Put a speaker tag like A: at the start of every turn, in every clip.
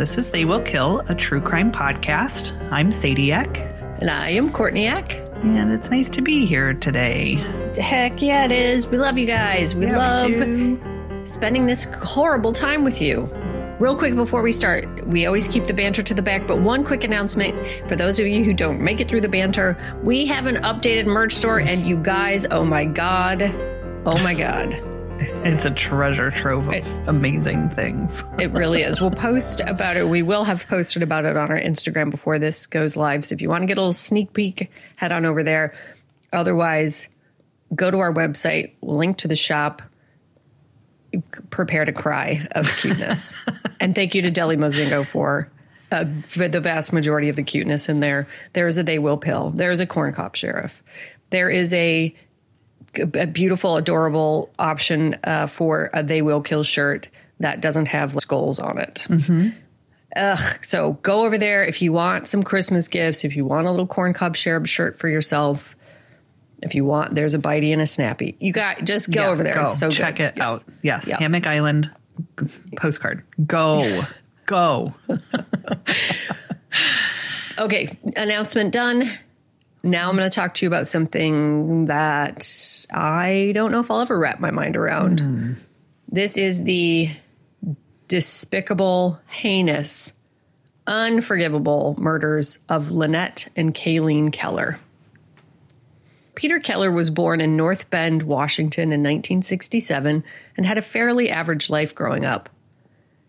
A: This is They Will Kill, a true crime podcast. I'm Sadie Eck,
B: And I am Courtney Eck.
A: and it's nice to be here today.
B: Heck yeah, it is. We love you guys. We
A: Yeah,
B: love
A: do.
B: spending this horrible time with you. Real quick before we start, we always keep the banter to the back, but one quick announcement for those of you who don't make it through the banter. We have an updated merch store, and you guys, oh my God, oh my God.
A: It's a treasure trove of
B: It-
A: amazing things.
B: It really is. We'll post about it. We will have posted about it on our Instagram before this goes live. So if you want to get a little sneak peek, head on over there. Otherwise, go to our website, link to the shop, prepare to cry of cuteness. and thank you to Deli Mozingo for, uh, for the vast majority of the cuteness in there. There is a They Will pill. There is a corn cop sheriff. There is a a beautiful, adorable option uh, for a They Will Kill shirt that doesn't have skulls on it. Ugh. So go over there if you want some Christmas gifts, if you want a little corn cob cherub shirt for yourself, if you want, there's a bitey and a snappy. You got just go
A: Yeah,
B: over there.
A: Go
B: It's so
A: check
B: good.
A: it
B: Yes.
A: out. Yes,
B: Yeah.
A: Hammock Island postcard. Go, go.
B: Okay, announcement done. Now I'm going to talk to you about something that I don't know if I'll ever wrap my mind around. Hmm. This is the despicable, heinous, unforgivable murders of Lynette and Kayleen Keller. Peter Keller was born in North Bend, Washington in 1967 and had a fairly average life growing up.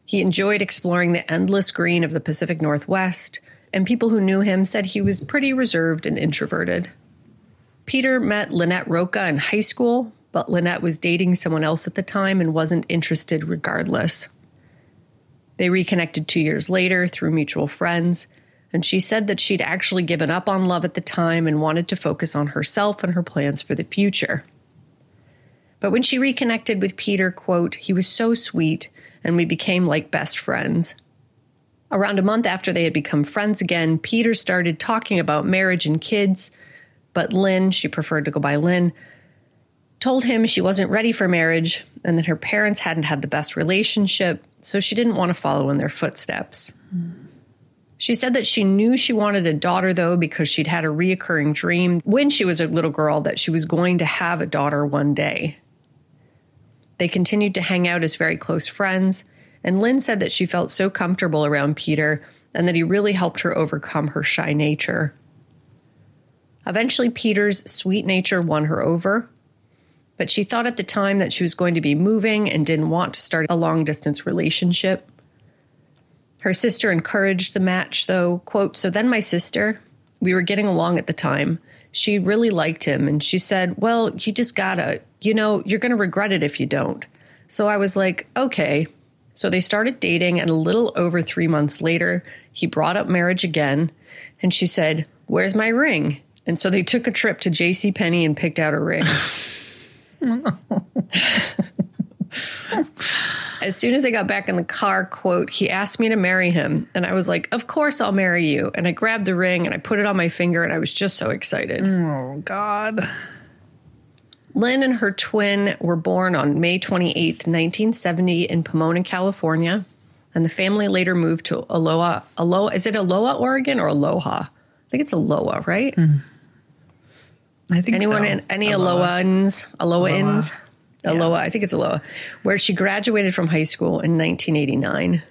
B: He enjoyed exploring the endless green of the Pacific Northwest, and people who knew him said he was pretty reserved and introverted. Peter met Lynette Roca in high school, but Lynette was dating someone else at the time and wasn't interested regardless. They reconnected two years later through mutual friends, and she said that she'd actually given up on love at the time and wanted to focus on herself and her plans for the future. But when she reconnected with Peter, quote, he was so sweet and we became like best friends. Around a month after they had become friends again, Peter started talking about marriage and kids, but Lynn, she preferred to go by Lynn, told him she wasn't ready for marriage and that her parents hadn't had the best relationship, so she didn't want to follow in their footsteps. She said that she knew she wanted a daughter, though, because she'd had a reoccurring dream when she was a little girl that she was going to have a daughter one day. They continued to hang out as very close friends, and Lynn said that she felt so comfortable around Peter and that he really helped her overcome her shy nature. Eventually, Peter's sweet nature won her over, but she thought at the time that she was going to be moving and didn't want to start a long distance relationship. Her sister encouraged the match, though, quote, So then my sister, we were getting along at the time. She really liked him, and she said, Well, you just gotta, you know, you're gonna regret it if you don't. So I was like, Okay. So they started dating, and a little over three months later, he brought up marriage again, and she said, Where's my ring? And so they took a trip to J.C. Penney and picked out a ring. as soon as they got back in the car, quote, he asked me to marry him. And I was like, Of course I'll marry you. And I grabbed the ring and I put it on my finger and I was just so excited.
A: Oh God.
B: Lynn and her twin were born on May 28th, 1970, in Pomona, California. And the family later moved to Aloha. Aloha is it Aloha, Oregon, or Aloha? I think it's Aloha, right? Hmm.
A: I think
B: Anyone
A: so.
B: in any
A: Aloha.
B: Alohaans? Alohaans?
A: Aloha.
B: Aloha. I think it's Aloha, where she graduated from high school in 1989.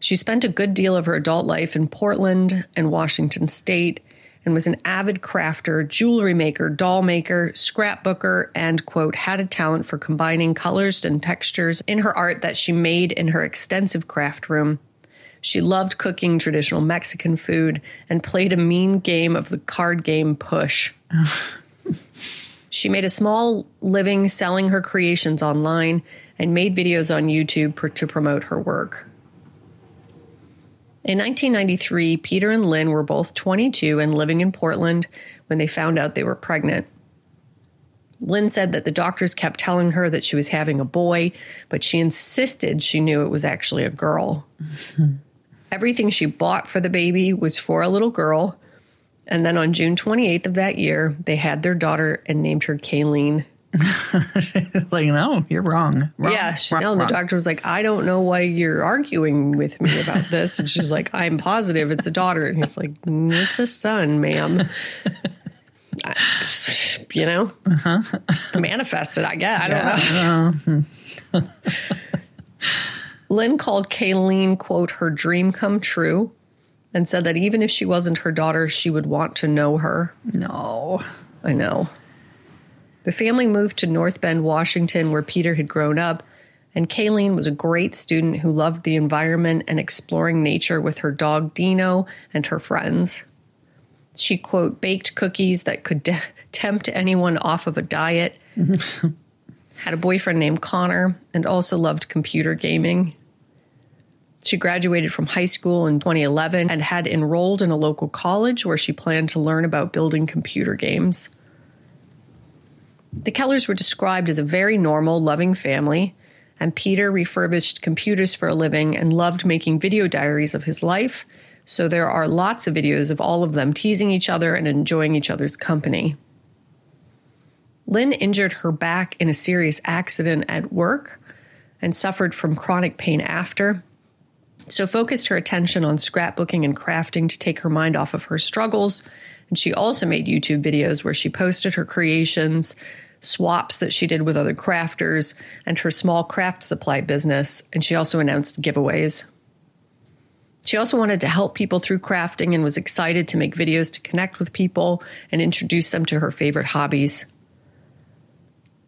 B: She spent a good deal of her adult life in Portland and Washington State and was an avid crafter, jewelry maker, doll maker, scrapbooker, and, quote, had a talent for combining colors and textures in her art that she made in her extensive craft room. She loved cooking traditional Mexican food and played a mean game of the card game Push. She made a small living selling her creations online and made videos on YouTube per- to promote her work. In 1993, Peter and Lynn were both 22 and living in Portland when they found out they were pregnant. Lynn said that the doctors kept telling her that she was having a boy, but she insisted she knew it was actually a girl. Everything she bought for the baby was for a little girl. And then on June 28th of that year, they had their daughter and named her Kayleen.
A: Like, no, you're wrong. Wrong,
B: Yeah, she's
A: wrong,
B: no, and the doctor was like, I don't know why you're arguing with me about this. And she's like, I'm positive it's a daughter. And he's like, "Mm, it's a son, ma'am. I- you know, manifested, I guess. I don't know. Lynn called Kayleen, quote, her dream come true and said that even if she wasn't her daughter, she would want to know her.
A: No.
B: I know. The family moved to North Bend, Washington, where Peter had grown up, and Kayleen was a great student who loved the environment and exploring nature with her dog Dino and her friends. She, quote, baked cookies that could de- tempt anyone off of a diet, had a boyfriend named Connor, and also loved computer gaming. She graduated from high school in 2011 and had enrolled in a local college where she planned to learn about building computer games. The Kellers were described as a very normal, loving family, and Peter refurbished computers for a living and loved making video diaries of his life. So there are lots of videos of all of them teasing each other and enjoying each other's company. Lynn injured her back in a serious accident at work and suffered from chronic pain after, so focused her attention on scrapbooking and crafting to take her mind off of her struggles. And she also made YouTube videos where she posted her creations, swaps that she did with other crafters, and her small craft supply business. And she also announced giveaways. She also wanted to help people through crafting and was excited to make videos to connect with people and introduce them to her favorite hobbies.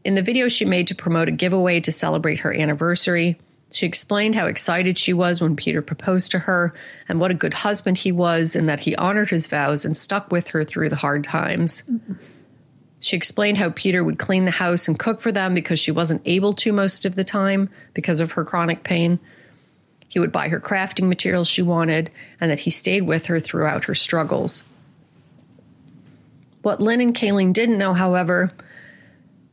B: In the video she made to promote a giveaway to celebrate her anniversary, she explained how excited she was when Peter proposed to her and what a good husband he was and that he honored his vows and stuck with her through the hard times. She explained how Peter would clean the house and cook for them because she wasn't able to most of the time because of her chronic pain. He would buy her crafting materials she wanted and that he stayed with her throughout her struggles. What Lynn and Kayleen didn't know, however,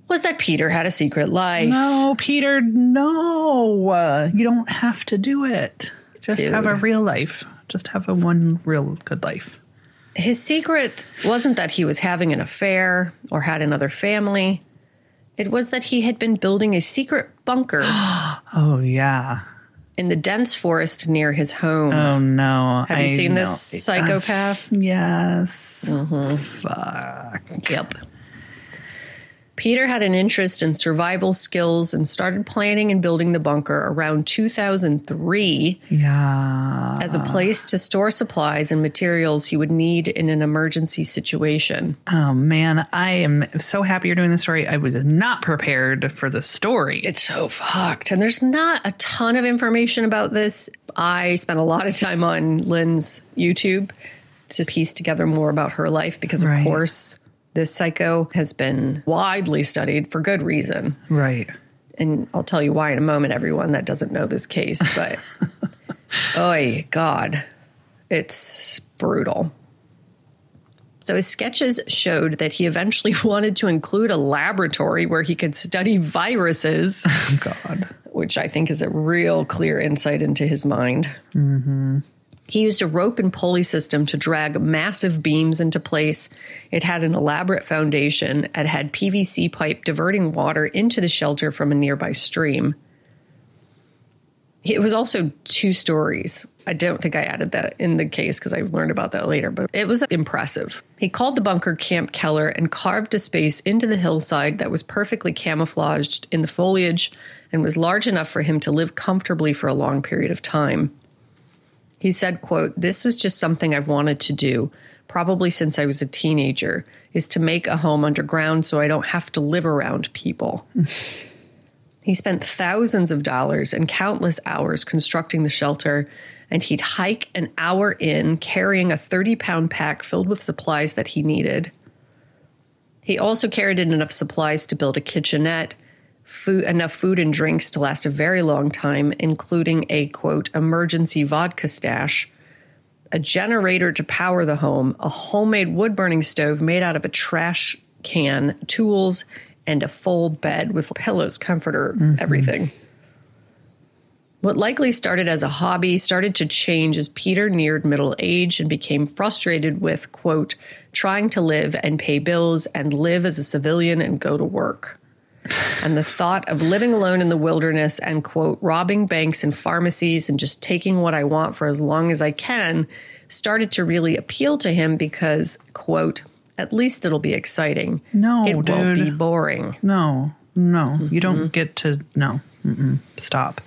B: was that Peter had a secret life.
A: No, Peter, no. Uh, you don't have to do it. Just
B: Dude.
A: have a real life. Just have a one real good life.
B: His secret wasn't that he was having an affair or had another family. It was that he had been building a secret bunker
A: Oh, yeah.
B: in the dense forest near his home.
A: Oh, no.
B: Have you
A: I
B: seen
A: know.
B: this psychopath?
A: Yes. Mm-hmm. Fuck.
B: Yep. Peter had an interest in survival skills and started planning and building the bunker around 2003
A: Yeah.
B: as a place to store supplies and materials he would need in an emergency situation.
A: Oh, man. I am so happy you're doing this story. I was not prepared for the story.
B: It's so fucked. And there's not a ton of information about this. I spent a lot of time on Lynn's YouTube to piece together more about her life because, of
A: Right.
B: course, this psycho has been widely studied for good reason.
A: right.
B: And I'll tell you why in a moment, everyone that doesn't know this case. But, oh, God, it's brutal. So his sketches showed that he eventually wanted to include a laboratory where he could study viruses
A: Oh, God.
B: which I think is a real clear insight into his mind. Mm-hmm. He used a rope and pulley system to drag massive beams into place. It had an elaborate foundation and had PVC pipe diverting water into the shelter from a nearby stream. It was also two stories. I don't think I added that in the case because I learned about that later, but it was impressive. He called the bunker Camp Keller and carved a space into the hillside that was perfectly camouflaged in the foliage and was large enough for him to live comfortably for a long period of time. He said, quote, This was just something I've wanted to do, probably since I was a teenager, is to make a home underground so I don't have to live around people. he spent thousands of dollars and countless hours constructing the shelter, and he'd hike an hour in carrying a 30 pound pack filled with supplies that he needed. He also carried in enough supplies to build a kitchenette food, enough food and drinks to last a very long time, including a quote, emergency vodka stash, a generator to power the home, a homemade wood burning stove made out of a trash can, tools, and a full bed with pillows, comforter, mm-hmm. everything. What likely started as a hobby started to change as Peter neared middle age and became frustrated with, quote, trying to live and pay bills and live as a civilian and go to work and the thought of living alone in the wilderness and, quote, robbing banks and pharmacies and just taking what I want for as long as I can started to really appeal to him because, quote, at least it'll be exciting.
A: No,
B: it won't be boring.
A: No, no, you
B: Mm-hmm.
A: don't get to. No, Mm-mm. stop.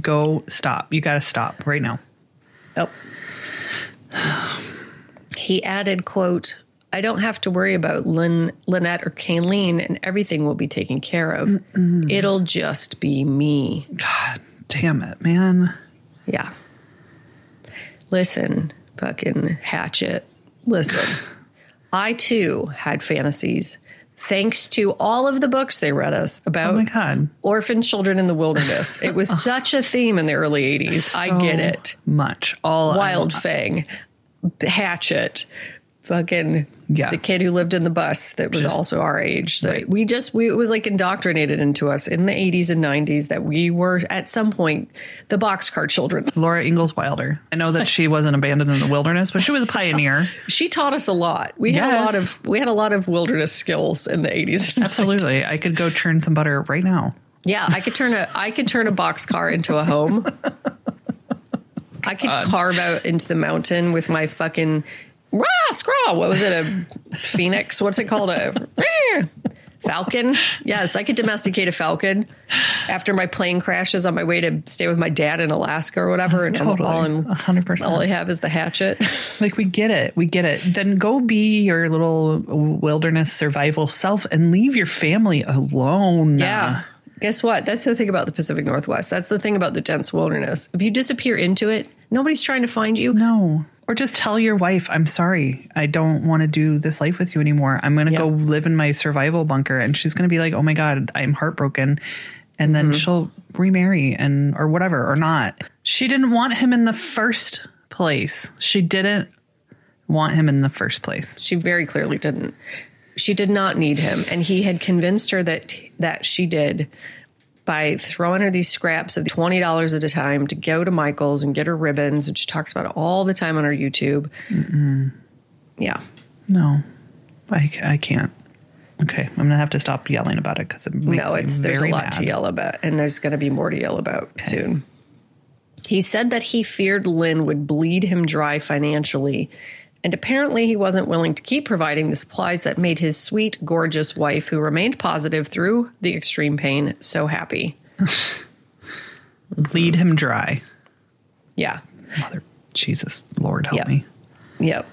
A: Go stop. You got to stop right now.
B: Oh. He added, quote, I don't have to worry about Lynn, Lynette or Kayleen and everything will be taken care of. It'll just be me.
A: God damn it, man.
B: Yeah. Listen, fucking hatchet. Listen. I too had fantasies thanks to all of the books they read us about
A: Oh my God.
B: orphan children in the wilderness. It was such a theme in the early 80s. I get it.
A: Much. All I
B: Wild
A: want-
B: Fang, Hatchet, fucking
A: Yeah.
B: the kid who lived in the bus that was
A: Just-
B: also our age. That
A: Right.
B: we just we it was like indoctrinated into us in the 80s and 90s that we were at some point the boxcar children.
A: Laura Ingalls Wilder. I know that she wasn't abandoned in the wilderness, but she was a pioneer.
B: She taught us a lot. We had a lot of we had a lot of wilderness skills in the 80s.
A: Absolutely. I could go churn some butter right now.
B: Yeah, I could turn a I could turn a boxcar into a home. I could carve out into the mountain with my fucking rah scrawl. What was it? A phoenix? What's it called? A rah, falcon? Yes, I could domesticate a falcon after my plane crashes on my way to stay with my dad in Alaska or whatever. And
A: Totally.
B: all, I'm,
A: 100%.
B: all I have is the hatchet.
A: Like we get it. We get it. Then go be your little wilderness survival self and leave your family alone.
B: Yeah. Guess what? That's the thing about the Pacific Northwest. That's the thing about the dense wilderness. If you disappear into it, nobody's trying to find you.
A: No. Or just tell your wife, I'm sorry. I don't want to do this life with you anymore. I'm going to
B: Yeah.
A: go live in my survival bunker. And she's going to be like, oh my God, I'm heartbroken. And then mm-hmm. she'll remarry and, or whatever, or not. She didn't want him in the first place. She didn't want him in the first place.
B: She very clearly didn't. She did not need him, and he had convinced her that that she did by throwing her these scraps of twenty dollars at a time to go to Michael's and get her ribbons, and she talks about it all the time on her YouTube. Yeah,
A: No, I, I can't. Okay, I'm gonna have to stop yelling about it because it makes
B: no, it's there's a lot to yell about, and there's going to be more to yell about soon. He said that he feared Lynn would bleed him dry financially, and apparently he wasn't willing to keep providing the supplies that made his sweet, gorgeous wife, who remained positive through the extreme pain, so happy.
A: Bleed him dry.
B: Yeah.
A: Mother Jesus, Lord help
B: Yeah.
A: me.
B: Yep.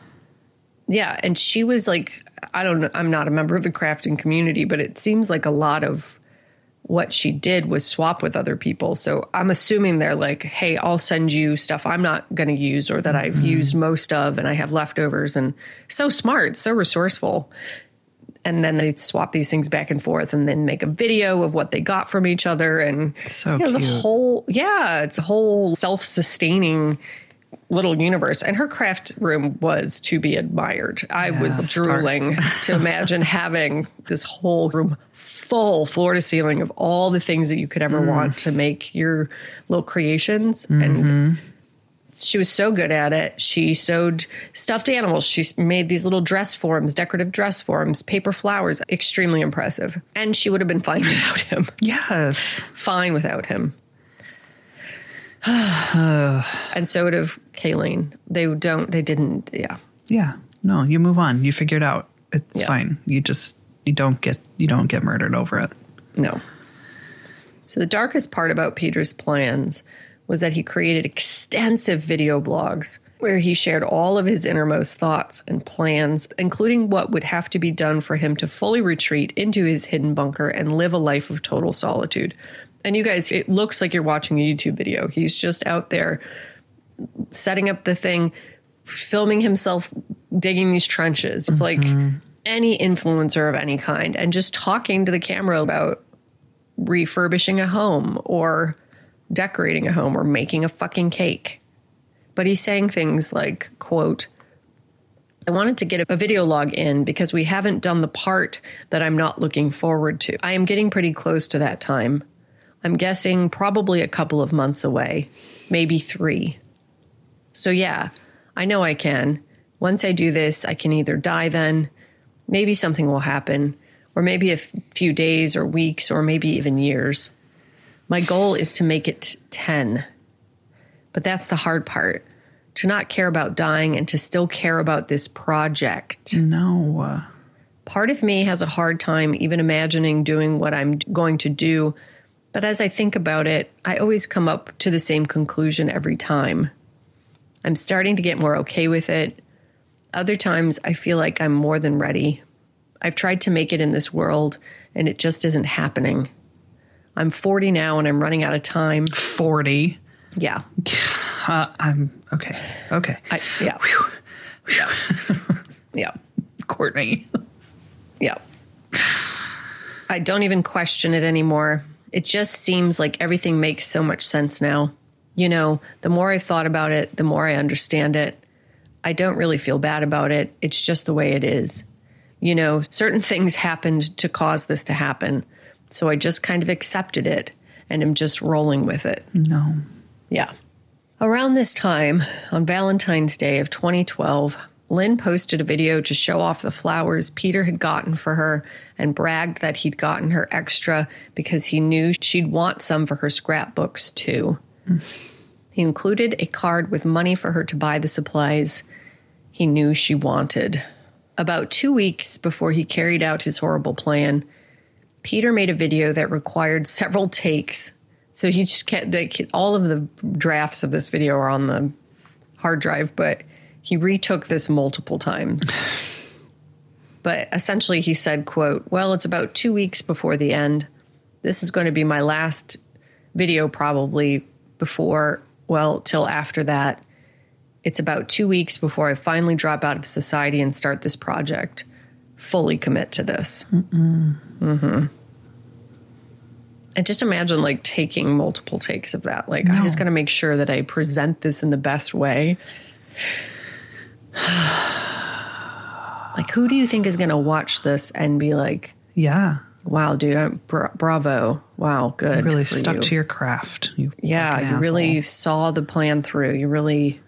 B: Yeah, and she was like, I don't know, I'm not a member of the crafting community, but it seems like a lot of what she did was swap with other people. So I'm assuming they're like, hey, I'll send you stuff I'm not going to use or that I've mm-hmm. used most of and I have leftovers. And so smart, so resourceful. And then they swap these things back and forth and then make a video of what they got from each other. And
A: So
B: it was a whole, yeah, it's a whole self sustaining little universe. And her craft room was to be admired. I was
A: Yeah, start.
B: drooling to imagine having this whole room full floor to ceiling of all the things that you could ever
A: Mm.
B: want to make your little creations.
A: Mm-hmm.
B: And She was so good at it. She sewed stuffed animals. She made these little dress forms, decorative dress forms, paper flowers. Extremely impressive. And she would have been fine without him.
A: Yes.
B: Fine without him. and so would have Kayleen. They don't, they didn't, yeah.
A: Yeah. No, you move on. You figure it out. It's
B: Yeah.
A: fine. You just you don't get you don't get murdered over it.
B: No. So the darkest part about Peter's plans was that he created extensive video blogs where he shared all of his innermost thoughts and plans, including what would have to be done for him to fully retreat into his hidden bunker and live a life of total solitude. And you guys, it looks like you're watching a YouTube video. He's just out there setting up the thing, filming himself digging these trenches. It's like mm-hmm. Any influencer of any kind and just talking to the camera about refurbishing a home or decorating a home or making a fucking cake. But he's saying things like, quote, I wanted to get a video log in because we haven't done the part that I'm not looking forward to. I am getting pretty close to that time. I'm guessing probably a couple of months away, maybe three. So, yeah, I know I can. Once I do this, I can either die then, maybe something will happen, or maybe a few days or weeks, or maybe even years. My goal is to make it 10. But that's the hard part to not care about dying and to still care about this project.
A: No.
B: Part of me has a hard time even imagining doing what I'm going to do. But as I think about it, I always come up to the same conclusion every time. I'm starting to get more okay with it. Other times, I feel like I'm more than ready. I've tried to make it in this world, and it just isn't happening. I'm 40 now, and I'm running out of time.
A: 40.
B: Yeah.
A: Uh, I'm okay. Okay.
B: I, yeah. Yeah. yeah.
A: Courtney.
B: Yeah. I don't even question it anymore. It just seems like everything makes so much sense now. You know, the more I've thought about it, the more I understand it. I don't really feel bad about it. It's just the way it is. You know, certain things happened to cause this to happen. So I just kind of accepted it and am just rolling with it.
A: No.
B: Yeah. Around this time, on Valentine's Day of 2012, Lynn posted a video to show off the flowers Peter had gotten for her and bragged that he'd gotten her extra because he knew she'd want some for her scrapbooks too. Mm. He included a card with money for her to buy the supplies he knew she wanted. About two weeks before he carried out his horrible plan, Peter made a video that required several takes. So he just kept the, all of the drafts of this video are on the hard drive, but he retook this multiple times. but essentially he said, quote, well, it's about two weeks before the end. This is going to be my last video probably before, well, till after that. It's about two weeks before I finally drop out of society and start this project. Fully commit to this. Mm-hmm. And just imagine like taking multiple takes of that. Like, I'm just going to make sure that I present this in the best way. like, who do you think is going to watch this and be like,
A: Yeah.
B: wow, dude, I'm, bra- bravo. Wow, good.
A: Really stuck
B: you.
A: to your craft. You
B: Yeah, you really saw the plan through. You really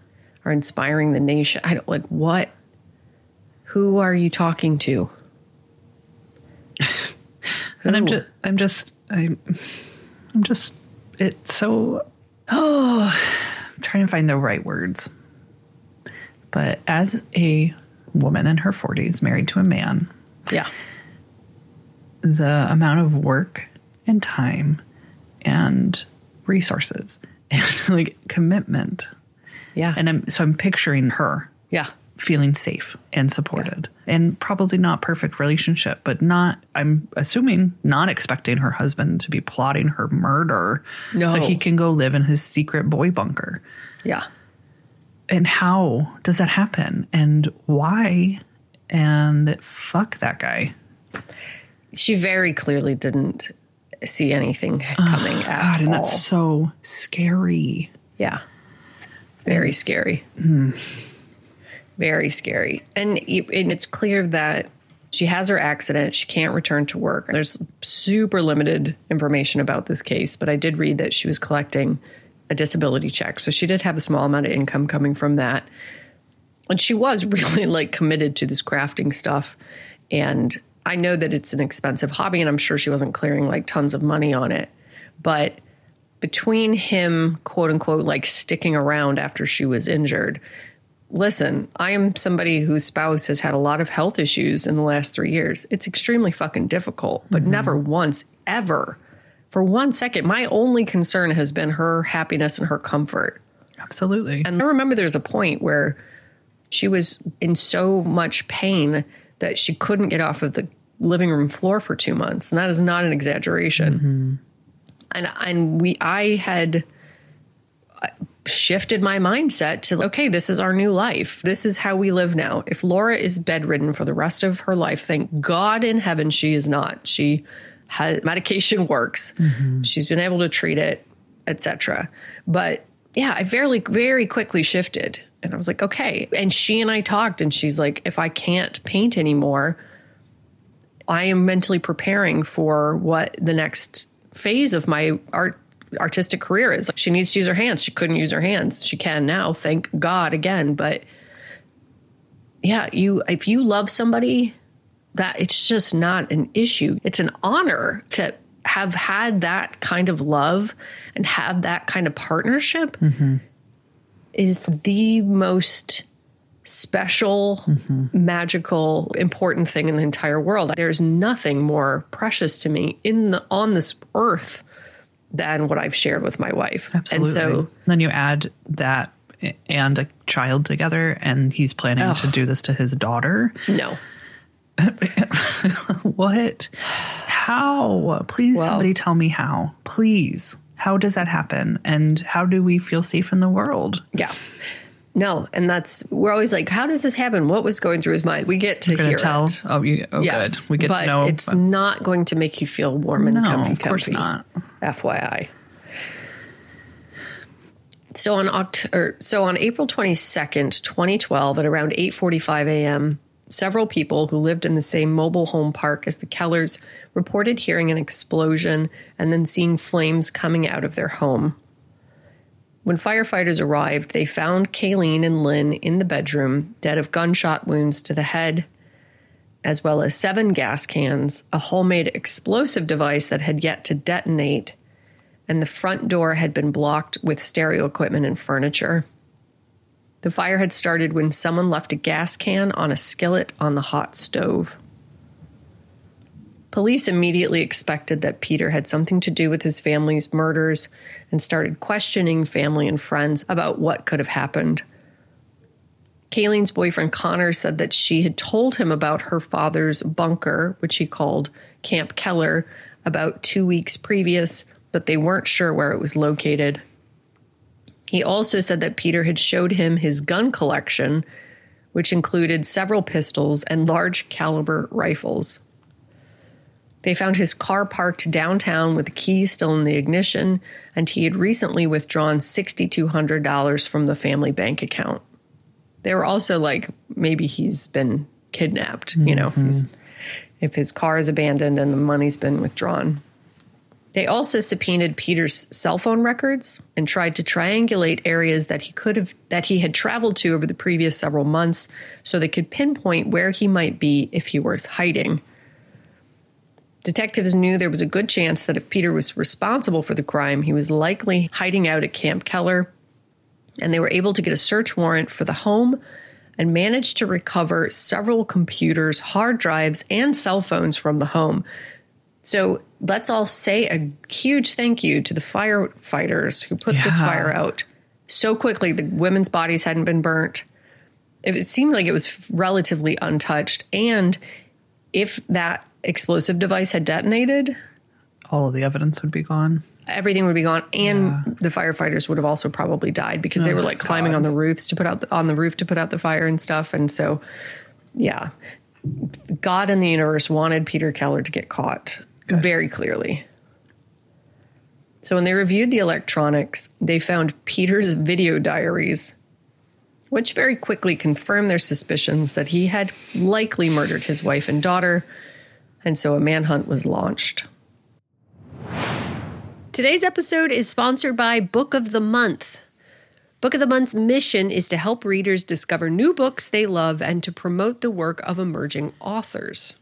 B: are inspiring the nation. I don't like what. Who are you talking to?
A: And I'm just, I'm just, I'm, I'm just, it's so, oh, I'm trying to find the right words. But as a woman in her 40s, married to a man,
B: Yeah,
A: the amount of work and time and resources and like commitment.
B: Yeah,
A: And I'm, so I'm picturing her
B: yeah,
A: feeling safe and supported and probably not perfect relationship but not i'm assuming not expecting her husband to be plotting her murder
B: No.
A: so he can go live in his secret boy bunker.
B: Yeah.
A: and how does that happen? And why? And fuck that guy.
B: She very clearly didn't see anything oh, coming at
A: god and that's so scary.
B: Yeah. Very scary. Hmm. Very scary. And, and it's clear that she has her accident. She can't return to work. There's super limited information about this case, but I did read that she was collecting a disability check. So she did have a small amount of income coming from that. And she was really like committed to this crafting stuff. And I know that it's an expensive hobby, and I'm sure she wasn't clearing like tons of money on it. But between him, quote unquote, like sticking around after she was injured, listen, I am somebody whose spouse has had a lot of health issues in the last three years. It's extremely fucking difficult, but mm-hmm. never once, ever, for one second, my only concern has been her happiness and her comfort.
A: Absolutely.
B: And I remember there's a point where she was in so much pain that she couldn't get off of the living room floor for two months. And that is not an exaggeration. Mm-hmm. And and we I had shifted my mindset to okay, this is our new life. This is how we live now. If Laura is bedridden for the rest of her life, thank God in heaven she is not. She has medication works. Mm-hmm. She's been able to treat it, etc. But yeah, I very very quickly shifted. And I was like, okay. And she and I talked and she's like, if I can't paint anymore, I am mentally preparing for what the next phase of my art artistic career is. Like she needs to use her hands. She couldn't use her hands. She can now, thank God again. But yeah, you if you love somebody, that it's just not an issue. It's an honor to have had that kind of love and have that kind of partnership mm-hmm. is the most special, mm-hmm. magical, important thing in the entire world. There's nothing more precious to me in the on this earth than what I've shared with my wife.
A: Absolutely.
B: And so
A: then you add that and a child together, and he's planning to do this to his daughter.
B: no.
A: What? How? Please,
B: Well-
A: somebody tell me how. Please. How does that happen? And how do we feel safe in the world?
B: Yeah. No, and that's we're always like, how does this happen? What was going through his mind? We get to hear
A: tell.
B: it.
A: Oh, you, oh
B: Yes,
A: good. We get
B: but
A: to know.
B: It's not going to make you feel warm and
A: no,
B: comfy.
A: of course
B: comfy.
A: not.
B: FYI. So on Oct- or, so on April 22nd, 2012 at around 8:45 a.m., several people who lived in the same mobile home park as the Kellers reported hearing an explosion and then seeing flames coming out of their home. When firefighters arrived, they found Kayleen and Lynn in the bedroom, dead of gunshot wounds to the head, as well as seven gas cans, a homemade explosive device that had yet to detonate, and the front door had been blocked with stereo equipment and furniture. The fire had started when someone left a gas can on a skillet on the hot stove. Police immediately expected that Peter had something to do with his family's murders and started questioning family and friends about what could have happened. Kayleen's boyfriend Connor said that she had told him about her father's bunker, which he called Camp Keller, about two weeks previous, but they weren't sure where it was located. He also said that Peter had showed him his gun collection, which included several pistols and large caliber rifles. They found his car parked downtown with the keys still in the ignition, and he had recently withdrawn $6,200 from the family bank account. They were also like, maybe he's been kidnapped, you know, mm-hmm. he's, if his car is abandoned and the money's been withdrawn. They also subpoenaed Peter's cell phone records and tried to triangulate areas that he could have that he had traveled to over the previous several months so they could pinpoint where he might be if he was hiding. Detectives knew there was a good chance that if Peter was responsible for the crime, he was likely hiding out at Camp Keller, and they were able to get a search warrant for the home and managed to recover several computers, hard drives, and cell phones from the home. So let's all say a huge thank you to the firefighters who put this fire out so quickly. The women's bodies hadn't been burnt. It seemed like it was relatively untouched. And if that explosive device had detonated,
A: All of the evidence would be gone.
B: everything would be gone, and the firefighters would have also probably died because they oh were like climbing on the roofs to put out the, on the roof to put out the fire and stuff. And so, yeah, God and the universe wanted Peter Keller to get caught very clearly. So when they reviewed the electronics, they found Peter's video diaries, which very quickly confirmed their suspicions that he had likely murdered his wife and daughter, and so a manhunt was launched. Today's episode is sponsored by Book of the Month. Book of the Month's mission is to help readers discover new books they love and to promote the work of emerging authors.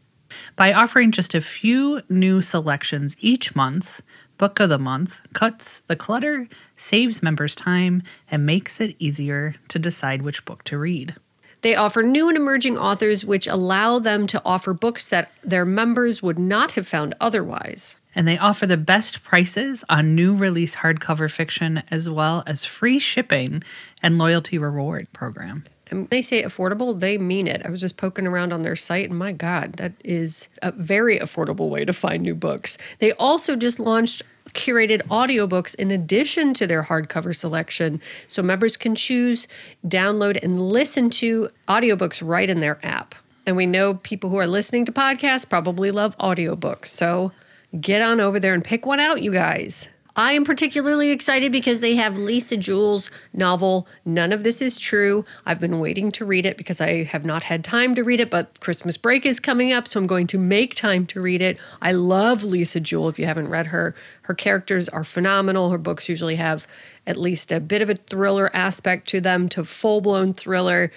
A: By offering just a few new selections each month, Book of the Month cuts the clutter, saves members time, and makes it easier to decide which book to read.
B: They offer new and emerging authors, which allow them to offer books that their members would not have found otherwise.
A: And they offer the best prices on new release hardcover fiction, as well as free shipping and loyalty reward program.
B: And when they say affordable, they mean it. I was just poking around on their site, and my God, that is a very affordable way to find new books. They also just launched curated audiobooks in addition to their hardcover selection, so members can choose, download, and listen to audiobooks right in their app. And we know people who are listening to podcasts probably love audiobooks, so get on over there and pick one out, you guys. I am particularly excited because they have Lisa Jewell's novel, None of This Is True. I've been waiting to read it because I have not had time to read it, but Christmas break is coming up, so I'm going to make time to read it. I love Lisa Jewell if you haven't read her. Her characters are phenomenal. Her books usually have at least a bit of a thriller aspect to them, to full blown thriller.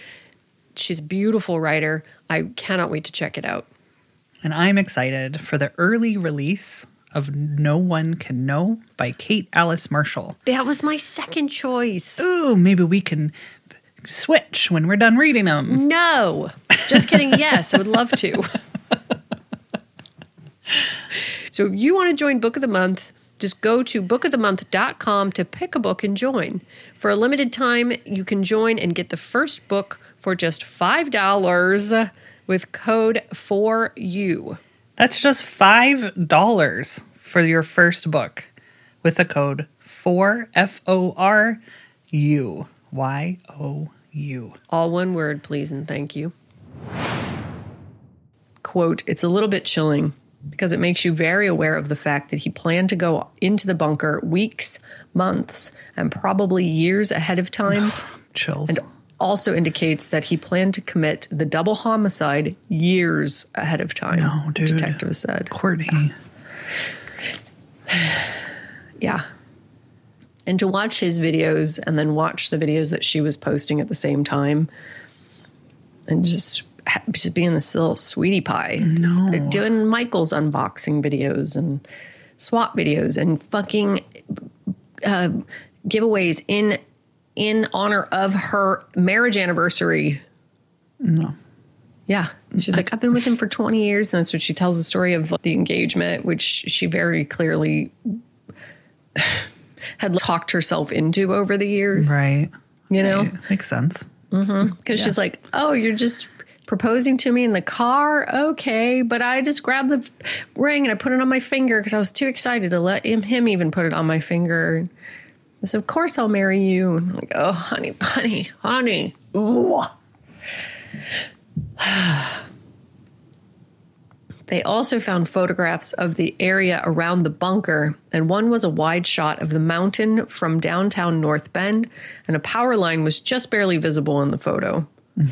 B: She's a beautiful writer. I cannot wait to check it out.
A: And I'm excited for the early release of No One Can Know by Kate Alice Marshall.
B: That was my second choice.
A: Ooh, maybe we can switch when we're done reading them.
B: No. Just kidding. Yes, I would love to. so if you want to join Book of the Month, just go to bookofthemonth.com to pick a book and join. For a limited time, you can join and get the first book for just $5 with code 4U.
A: That's just $5 for your first book with the code 4 F O R U Y O U.
B: All one word, please, and thank you. Quote, it's a little bit chilling because it makes you very aware of the fact that he planned to go into the bunker weeks, months, and probably years ahead of time.
A: Chills.
B: and also indicates that he planned to commit the double homicide years ahead of time.
A: No, dude.
B: Detective said.
A: Courtney.
B: Yeah. And to watch his videos and then watch the videos that she was posting at the same time and just, ha- just being this little sweetie pie. Just
A: No.
B: doing Michael's unboxing videos and swap videos and fucking uh, giveaways in in honor of her marriage anniversary.
A: No.
B: Yeah. She's like, I've been with him for 20 years. And that's what she tells the story of the engagement, which she very clearly had talked herself into over the years.
A: Right.
B: You know?
A: Right. Makes sense. Mm-hmm.
B: Because she's like, oh, you're just proposing to me in the car? Okay. But I just grabbed the ring and I put it on my finger because I was too excited to let him, him even put it on my finger. I said, of course I'll marry you. And I'm like, oh, honey, bunny, honey. Ooh. They also found photographs of the area around the bunker, and one was a wide shot of the mountain from downtown North Bend, and a power line was just barely visible in the photo.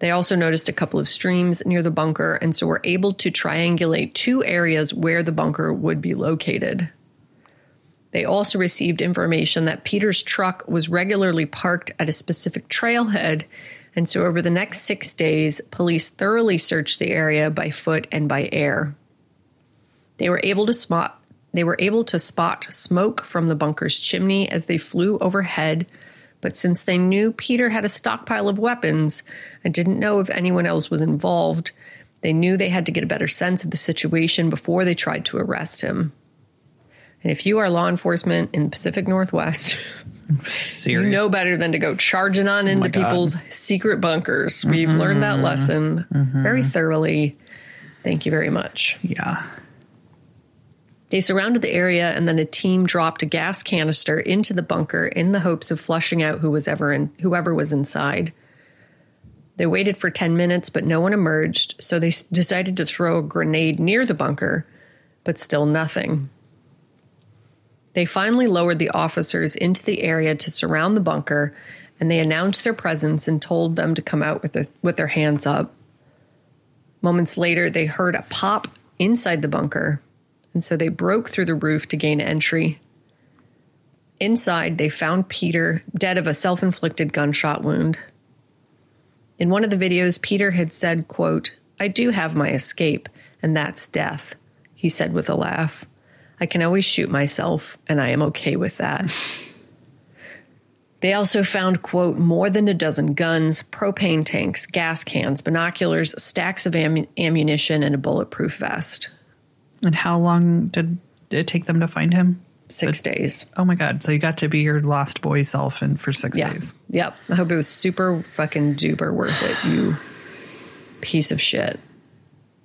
B: They also noticed a couple of streams near the bunker, and so were able to triangulate two areas where the bunker would be located. They also received information that Peter's truck was regularly parked at a specific trailhead. And so, over the next six days, police thoroughly searched the area by foot and by air. They were able to spot they were able to spot smoke from the bunker's chimney as they flew overhead, but since they knew Peter had a stockpile of weapons and didn't know if anyone else was involved, they knew they had to get a better sense of the situation before they tried to arrest him. And if you are law enforcement in the Pacific Northwest, you know better than to go charging on oh into
A: God.
B: people's secret bunkers. We've mm-hmm, learned that mm-hmm, lesson mm-hmm. very thoroughly. Thank you very much.
A: Yeah.
B: They surrounded the area and then a team dropped a gas canister into the bunker in the hopes of flushing out who was ever in whoever was inside. They waited for 10 minutes but no one emerged, so they decided to throw a grenade near the bunker, but still nothing. They finally lowered the officers into the area to surround the bunker and they announced their presence and told them to come out with their, with their hands up. Moments later, they heard a pop inside the bunker, and so they broke through the roof to gain entry. Inside, they found Peter dead of a self inflicted gunshot wound. In one of the videos, Peter had said, quote, I do have my escape, and that's death, he said with a laugh. I can always shoot myself, and I am okay with that. They also found, quote, more than a dozen guns, propane tanks, gas cans, binoculars, stacks of am- ammunition, and a bulletproof vest.
A: And how long did it take them to find him?
B: Six days.
A: Oh my god! So you got to be your lost boy self in for six
B: Yeah.
A: days.
B: Yep. I hope it was super fucking duper worth it, you piece of shit.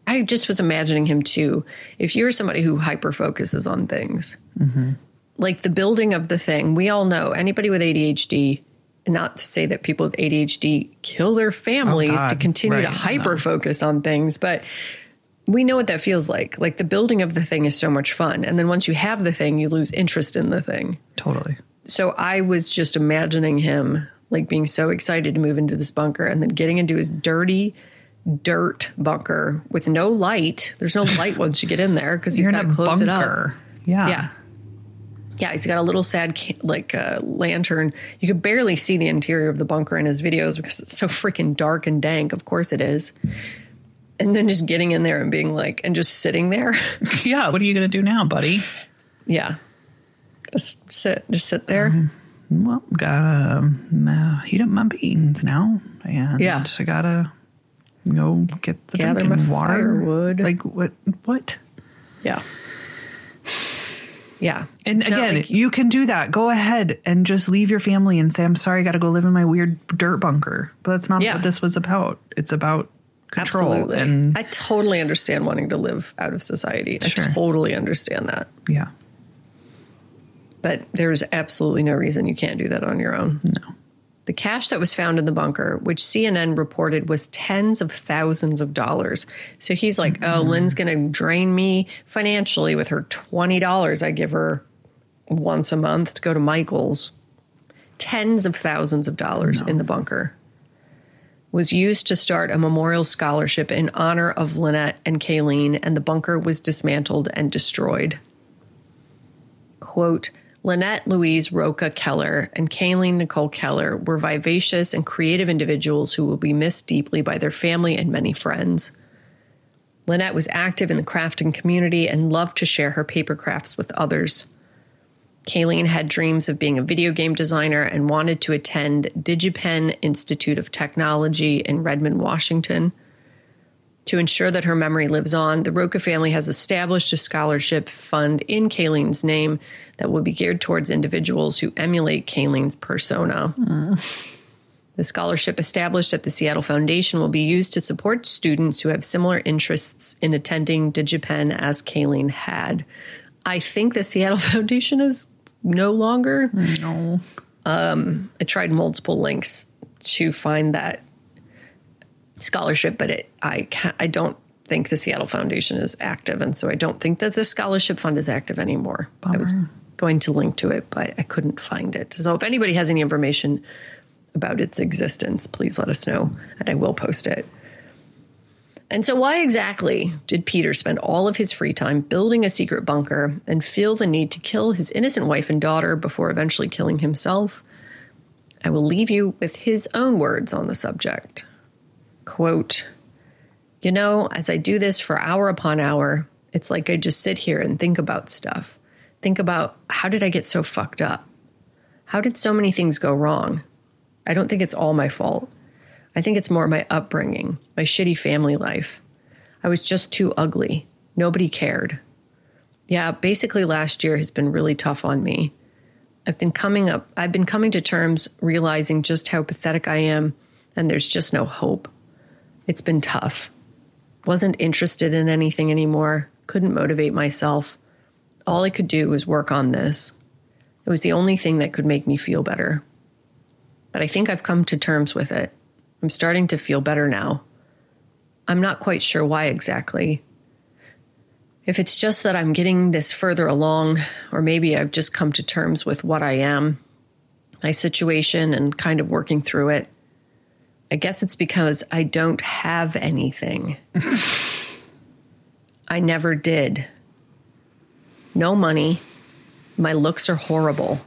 B: I just was imagining him too. If you're somebody who hyper focuses on things, mm-hmm. like the building of the thing, we all know anybody with ADHD, not to say that people with ADHD kill their families to
A: God,
B: continue to
A: right,
B: hyper
A: no.
B: focus on things, but we know what that feels like. Like the building of the thing is so much fun. And then once you have the thing, you lose interest in the thing
A: Totally.
B: so I was just imagining him like being so excited to move into this bunker and then getting into his dirty dirt bunker with no light. There's no light once you get in there because he's got to close it up.
A: Yeah.
B: Yeah. Yeah, he's got a little sad like uh, lantern. You could barely see the interior of the bunker in his videos because it's so freaking dark and dank. Of course it is. And then just getting in there and being like, and just sitting there.
A: Yeah. What are you gonna do now, buddy?
B: yeah. Just sit, just sit there.
A: Well, gotta um, uh, heat up my beans now, and
B: Yeah.
A: I gotta go get the
B: Gather my
A: water.
B: firewood.
A: Like what? What?
B: Yeah. Yeah.
A: And
B: It's
A: again,
B: like-
A: you can do that. Go ahead and just leave your family and say, "I'm sorry, I got to go live in my weird dirt bunker." But that's not
B: Yeah.
A: what this was about. It's about control
B: absolutely.
A: and
B: I totally understand wanting to live out of society.
A: Sure.
B: I totally understand that.
A: yeah,
B: But there's absolutely no reason you can't do that on your own.
A: no,
B: The cash that was found in the bunker, which CNN reported was tens of thousands of dollars. So he's like, oh, mm-hmm. Lynn's going to drain me financially with her $20 I give her once a month to go to Michael's. Tens of thousands of dollars in the bunker was used to start a memorial scholarship in honor of Lynnette and Kaylene, and the bunker was dismantled and destroyed quote, Lynnette Louise Roca Keller and Kaylene Nicole Keller were vivacious and creative individuals who will be missed deeply by their family and many friends. Lynnette was active in the crafting community and loved to share her paper crafts with others. Kaylene had dreams of being a video game designer and wanted to attend DigiPen Institute of Technology in Redmond, Washington. To ensure that her memory lives on, the Roca family has established a scholarship fund in Kaylene's name that will be geared towards individuals who emulate Kaylene's persona. Mm. The scholarship established at the Seattle Foundation will be used to support students who have similar interests in attending DigiPen as Kaylene had. I think the Seattle Foundation is no longer.
A: no.
B: Um, I tried multiple links to find that scholarship, but it, I can't, I don't think the Seattle Foundation is active, and so I don't think that the scholarship fund is active anymore. I was going to link to it, but I couldn't find it. So if anybody has any information about its existence, please let us know, and I will post it. And so, why exactly did Peter spend all of his free time building a secret bunker and feel the need to kill his innocent wife and daughter before eventually killing himself? I will leave you with his own words on the subject. Quote, You know, as I do this for hour upon hour, it's like I just sit here and think about stuff. Think about how did I get so fucked up? How did so many things go wrong? I don't think it's all my fault. I think it's more my upbringing, my shitty family life. I was just too ugly. Nobody cared. Yeah, basically last year has been really tough on me. I've been coming up I've been coming to terms realizing just how pathetic I am and there's just no hope. It's been tough. Wasn't interested in anything anymore, couldn't motivate myself. All I could do was work on this. It was the only thing that could make me feel better. But I think I've come to terms with it. I'm starting to feel better now. I'm not quite sure why exactly. If it's just that I'm getting this further along, or maybe I've just come to terms with what I am, my situation, and kind of working through it, I guess it's because I don't have anything. I never did. No money. My looks are horrible.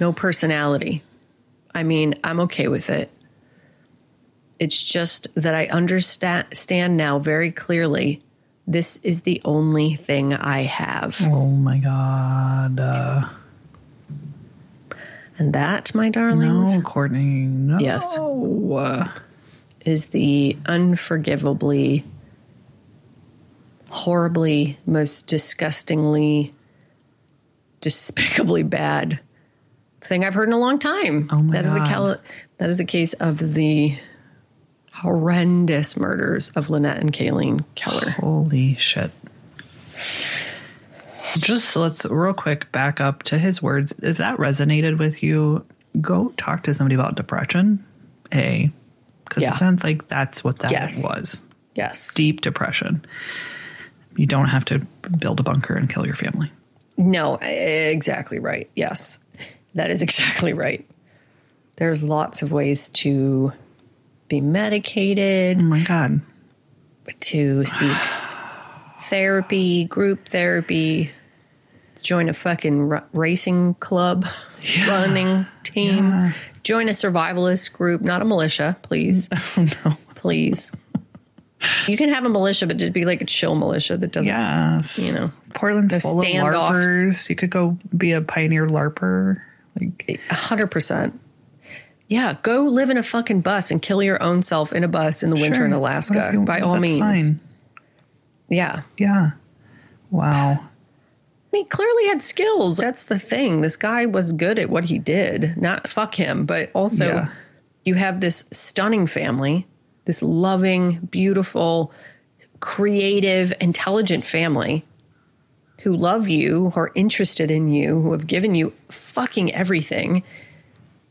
B: no personality. I mean, I'm okay with it. It's just that I understand now very clearly this is the only thing I have.
A: Oh my God. Uh,
B: and that, my darlings,
A: no, Courtney. No.
B: Yes. is the unforgivably, horribly, most disgustingly, despicably bad thing I've heard in a long time.
A: Oh my
B: that is the
A: God.
B: cal- that is the case of the horrendous murders of Lynnette and Kaylene Keller.
A: Holy shit. Just let's real quick back up to his words. If that resonated with you, go talk to somebody about depression. A, because
B: Yeah.
A: it sounds like that's what that
B: Yes.
A: was
B: Yes.
A: deep depression. You don't have to build a bunker and kill your family.
B: No, exactly right. Yes, that is exactly right. There's lots of ways to be medicated,
A: Oh my God.
B: to seek therapy, group therapy, join a fucking r- racing club, running team, join a survivalist group, not a militia, please.
A: Oh no.
B: Please. You can have a militia, but just be like a chill militia that doesn't,
A: Yes.
B: you know,
A: Portland's
B: No
A: full of. LARPers. You could go be a pioneer LARPer. Like,
B: A hundred percent. Yeah, go live in a fucking bus and kill your own self in a bus in the winter
A: sure,
B: in Alaska.
A: you-
B: By all
A: that's
B: means.
A: fine.
B: Yeah.
A: Yeah. Wow.
B: He clearly had skills. That's the thing. This guy was good at what he did. Not fuck him, but also
A: Yeah.
B: you have this stunning family, this loving, beautiful, creative, intelligent family who love you, who are interested in you, who have given you fucking everything.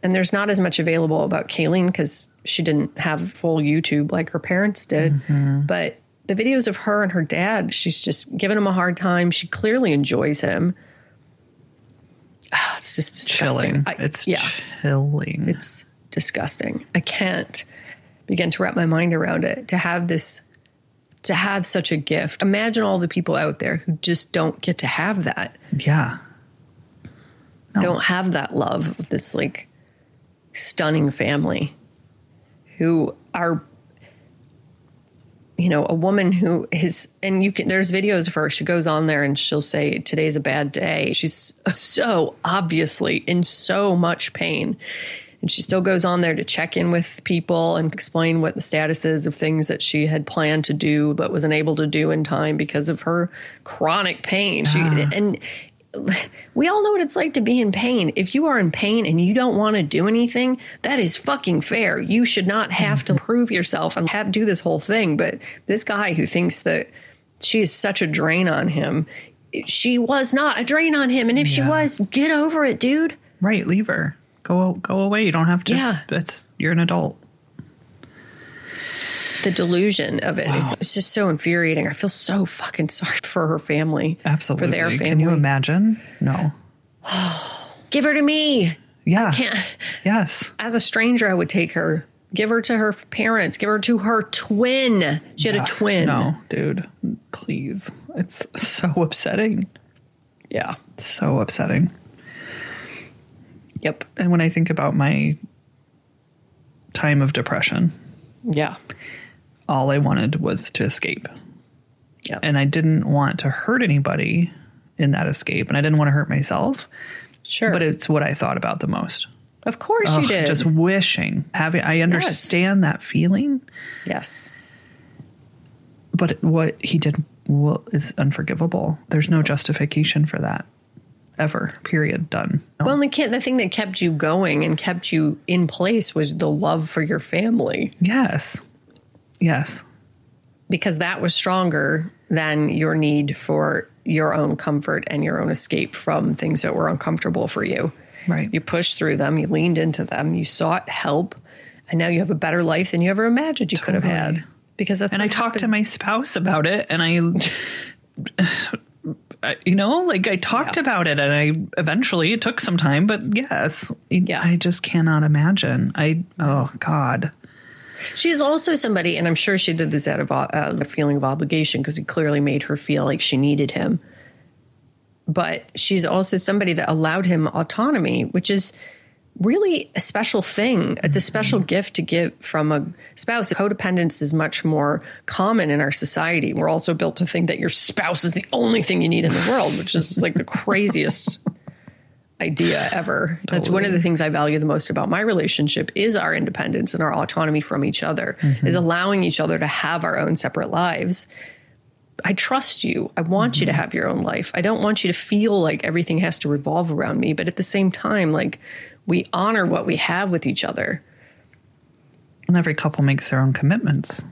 B: And there's not as much available about Kaylene because she didn't have full YouTube like her parents did. Mm-hmm. But the videos of her and her dad, she's just giving him a hard time. She clearly enjoys him. Ah, it's just disgusting.
A: Chilling.
B: I-
A: it's
B: yeah,
A: chilling.
B: it's disgusting. I can't begin to wrap my mind around it. To have this, to have such a gift. Imagine all the people out there who just don't get to have that.
A: yeah. No.
B: Don't have that love of this like stunning family who are you know a woman who is and you can there's videos of her. She goes on there and she'll say today's a bad day. She's so obviously in so much pain. And she still goes on there to check in with people and explain what the status is of things that she had planned to do but wasn't able to do in time because of her chronic pain. She ah. and we all know what it's like to be in pain. If you are in pain and you don't want to do anything, that is fucking fair. You should not have to mm-hmm. prove yourself and have do this whole thing. But this guy who thinks that she is such a drain on him, she was not a drain on him. And if she was, get over it, dude.
A: Right. Leave her. Go go away. You don't have to.
B: Yeah.
A: It's you're an adult.
B: The delusion of it is it's just so infuriating. I feel so fucking sorry for her family.
A: Absolutely.
B: For their family.
A: Can you imagine? No.
B: Give her to me.
A: Yeah.
B: Can't
A: Yes.
B: as a stranger, I would take her. Give her to her parents. Give her to her twin. She had a twin.
A: No, dude. Please. It's so upsetting.
B: Yeah.
A: So upsetting.
B: Yep.
A: And when I think about my time of depression,
B: Yeah.
A: All I wanted was to escape.
B: Yeah.
A: And I didn't want to hurt anybody in that escape. And I didn't want to hurt myself.
B: sure.
A: But it's what I thought about the most.
B: of course you did.
A: Just wishing, having, I understand that feeling,
B: yes.
A: but what he did well, is unforgivable. There's no justification for that ever, period. Done. No.
B: Well, and the kid, the thing that kept you going and kept you in place was the love for your family
A: yes. Yes.
B: because that was stronger than your need for your own comfort and your own escape from things that were uncomfortable for you.
A: Right.
B: You pushed through them, you leaned into them, you sought help, and now you have a better life than you ever imagined you could have had. Because that's
A: and I
B: what
A: talked to my spouse about it and I I- you know like I talked
B: Yeah.
A: about it and I eventually it took some time but yes
B: Yeah.
A: I just cannot imagine I oh god
B: She's also somebody, and I'm sure she did this out of uh, a feeling of obligation because he clearly made her feel like she needed him. but she's also somebody that allowed him autonomy, which is really a special thing. It's a special gift to give from a spouse. Codependence is much more common in our society. We're also built to think that your spouse is the only thing you need in the world, which is like the craziest idea ever. That's one of the things I value the most about my relationship is our independence and our autonomy from each other, mm-hmm. is allowing each other to have our own separate lives. I trust you. I want you to mm-hmm. have your own life. I don't want you to feel like everything has to revolve around me, but at the same time like we honor what we have with each other.
A: And every couple makes their own commitments.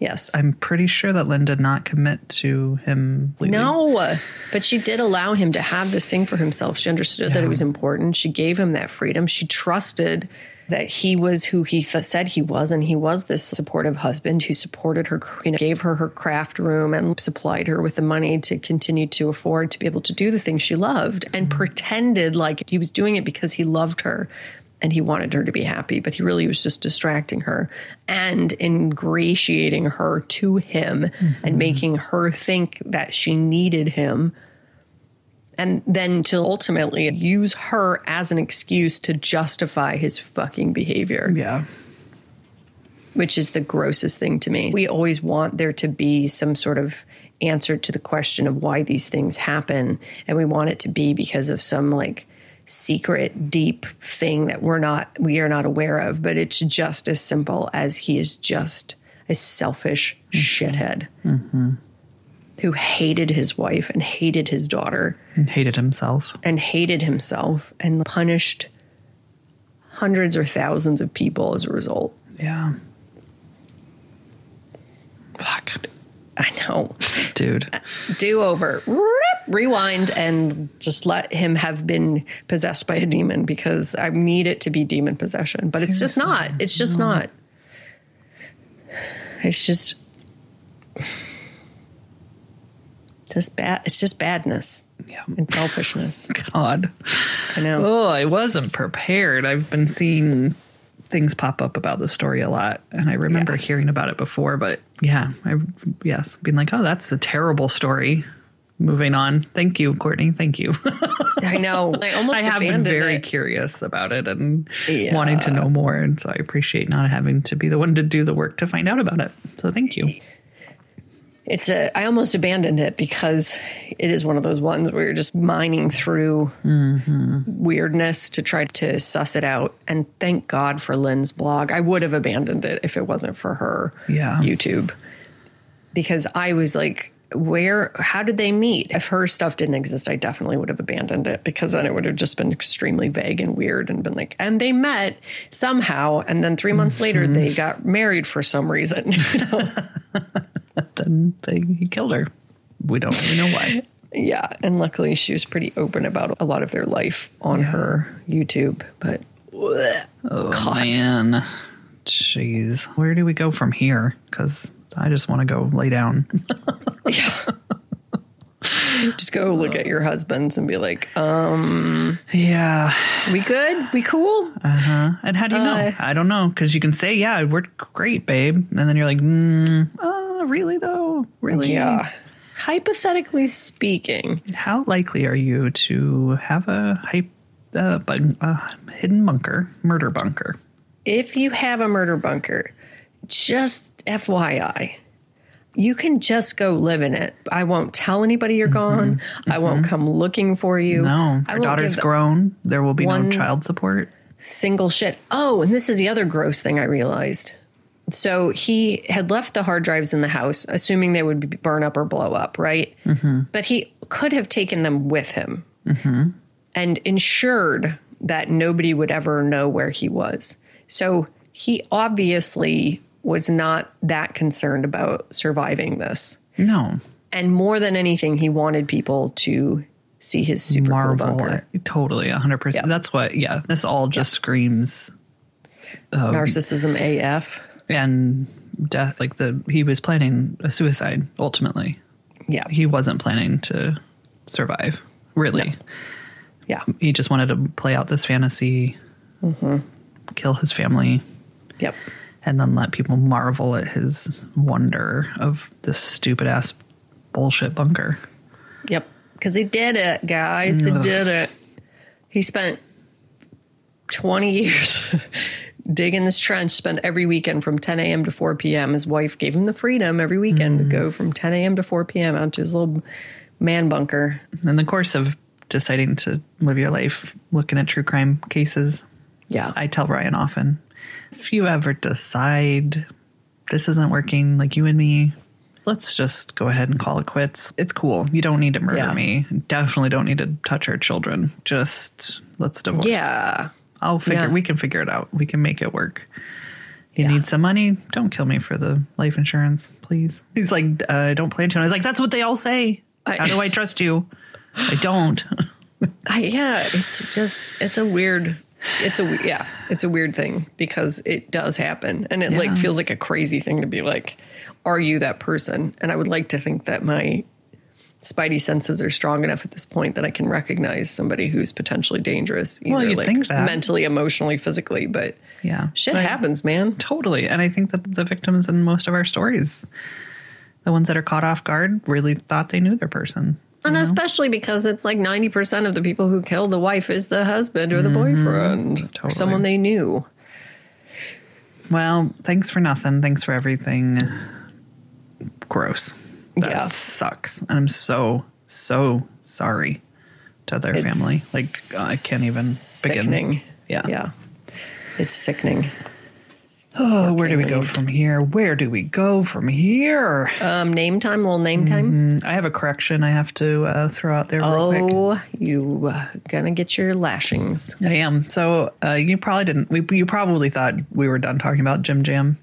B: Yes.
A: I'm pretty sure that Lynn did not commit to him. Legally.
B: No, but she did allow him to have this thing for himself. She understood that it was important. She gave him that freedom. She trusted that he was who he th- said he was, and he was this supportive husband who supported her, you know, gave her her craft room and supplied her with the money to continue to afford to be able to do the things she loved, and mm-hmm. pretended like he was doing it because he loved her and he wanted her to be happy, but he really was just distracting her and ingratiating her to him and mm-hmm. making her think that she needed him. And then to ultimately use her as an excuse to justify his fucking behavior,
A: Yeah.
B: which is the grossest thing to me. We always want there to be some sort of answer to the question of why these things happen. And we want it to be because of some like secret deep thing that we're not we are not aware of but it's just as simple as he is just a selfish mm-hmm. shithead mm-hmm. who hated his wife and hated his daughter
A: And hated himself.
B: and hated himself and punished hundreds or thousands of people as a result
A: Yeah. Fuck.
B: i know
A: Dude.
B: do over rewind and just let him have been possessed by a demon because i need it to be demon possession but it's just not it's just not it's just just bad it's just badness
A: Yeah.
B: and selfishness
A: God.
B: i know
A: Oh, I wasn't prepared. I've been seeing things pop up about the story a lot, and I remember
B: Yeah.
A: hearing about it before. But yeah, I yes, being like, oh, that's a terrible story. Moving on. Thank you, Courtney. Thank you.
B: i know i almost
A: I have been very
B: it.
A: curious about it and
B: Yeah.
A: wanting to know more, and so I appreciate not having to be the one to do the work to find out about it. So thank you.
B: it's a i almost abandoned it because it is one of those ones where you're just mining through mm-hmm. weirdness to try to suss it out and thank god for lynn's blog i would have abandoned it if it wasn't for her
A: Yeah.
B: youtube because i was like where how did they meet if her stuff didn't exist i definitely would have abandoned it because then it would have just been extremely vague and weird and been like and they met somehow and then three months later they mm-hmm. got married for some reason you know?
A: Then they, he killed her. We don't really know why.
B: Yeah, and luckily she was pretty open about a lot of their life on her YouTube. But
A: Oh
B: God.
A: man, jeez. Where do we go from here? Because I just want to go lay down. yeah.
B: just go look at your husbands and be like, um,
A: yeah.
B: "We good? We cool?" Uh huh.
A: And how do you know?
B: Uh,
A: I don't know. Because you can say, "Yeah, it worked great, babe," and then you're like, mm, "Oh, really though? Really?
B: Yeah. Hypothetically speaking,
A: How likely are you to have a hype, uh, uh, hidden bunker, murder bunker?
B: if you have a murder bunker, just FYI, you can just go live in it. I won't tell anybody you're mm-hmm. gone. I won't mm-hmm. come looking for you.
A: No, our daughter's grown. There will be no child support.
B: single shit. Oh, and this is the other gross thing I realized. So he had left the hard drives in the house, assuming they would burn up or blow up, right? Mm-hmm. But he could have taken them with him and ensured that nobody would ever know where he was. So he obviously was not that concerned about surviving this.
A: No,
B: And more than anything, he wanted people to see his super cool bunker.
A: Totally, hundred percent.
B: Yeah.
A: That's what. Yeah, this all just screams
B: Narcissism AF.
A: and death. Like the he was planning a suicide. Ultimately,
B: Yeah.
A: he wasn't planning to survive. Really,
B: Yeah.
A: he just wanted to play out this fantasy,
B: Mm-hmm.
A: kill his family,
B: Yep.
A: And then let people marvel at his wonder of this stupid ass bullshit bunker.
B: Yep. Because he did it, guys. He did it. He spent 20 years digging this trench, spent every weekend from 10 a.m. to 4 p.m. His wife gave him the freedom every weekend to mm. go from 10 a.m. to 4 p.m. out to his little man bunker.
A: In the course of deciding to live your life looking at true crime cases,
B: Yeah.
A: I tell Ryan often if you ever decide this isn't working like you and me, let's just go ahead and call it quits. It's cool. You don't need to murder
B: Yeah.
A: me. Definitely don't need to touch our children. Just let's divorce.
B: yeah.
A: I'll figure
B: Yeah.
A: we can figure it out. We can make it work. You
B: Yeah.
A: need some money? Don't kill me for the life insurance, please. He's like, uh, don't plan to. And I was like, that's what they all say.
B: I-
A: How do I trust you? I don't.
B: I, yeah, it's just it's a weird it's a yeah, it's a weird thing because it does happen and it
A: Yeah.
B: like feels like a crazy thing to be like are you that person? And I would like to think that my spidey senses are strong enough at this point that I can recognize somebody who's potentially dangerous either
A: Well, you'd
B: like
A: think that.
B: mentally, emotionally, physically, but
A: Yeah.
B: shit
A: But-
B: happens, man.
A: Totally. And I think that the victims in most of our stories, the ones that are caught off guard, really thought they knew their person.
B: And especially because it's like 90% of the people who kill the wife is the husband or the mm-hmm. boyfriend or someone they knew.
A: Well, thanks for nothing. Thanks for everything. Gross. That
B: Yeah.
A: sucks. And I'm so, so sorry to their
B: It's
A: family. Like, I can't even
B: Sickening.
A: begin. Yeah.
B: Yeah. It's sickening.
A: Oh, where do we go from here? Where do we go from here?
B: Um, name time, little name time.
A: I have a correction I have to uh, throw out there real quick.
B: Oh, you uh, gonna get your lashings.
A: I am. So uh, you probably didn't. We, you probably thought we were done talking about Jim Jam.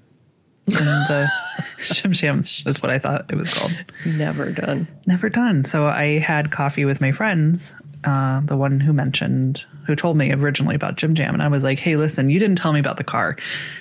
A: And the Jim Jam is what I thought it was called.
B: Never done.
A: Never done. So I had coffee with my friends. Uh, the one who mentioned, who told me originally about Jim Jam, and I was like, "Hey, listen, you didn't tell me about the car,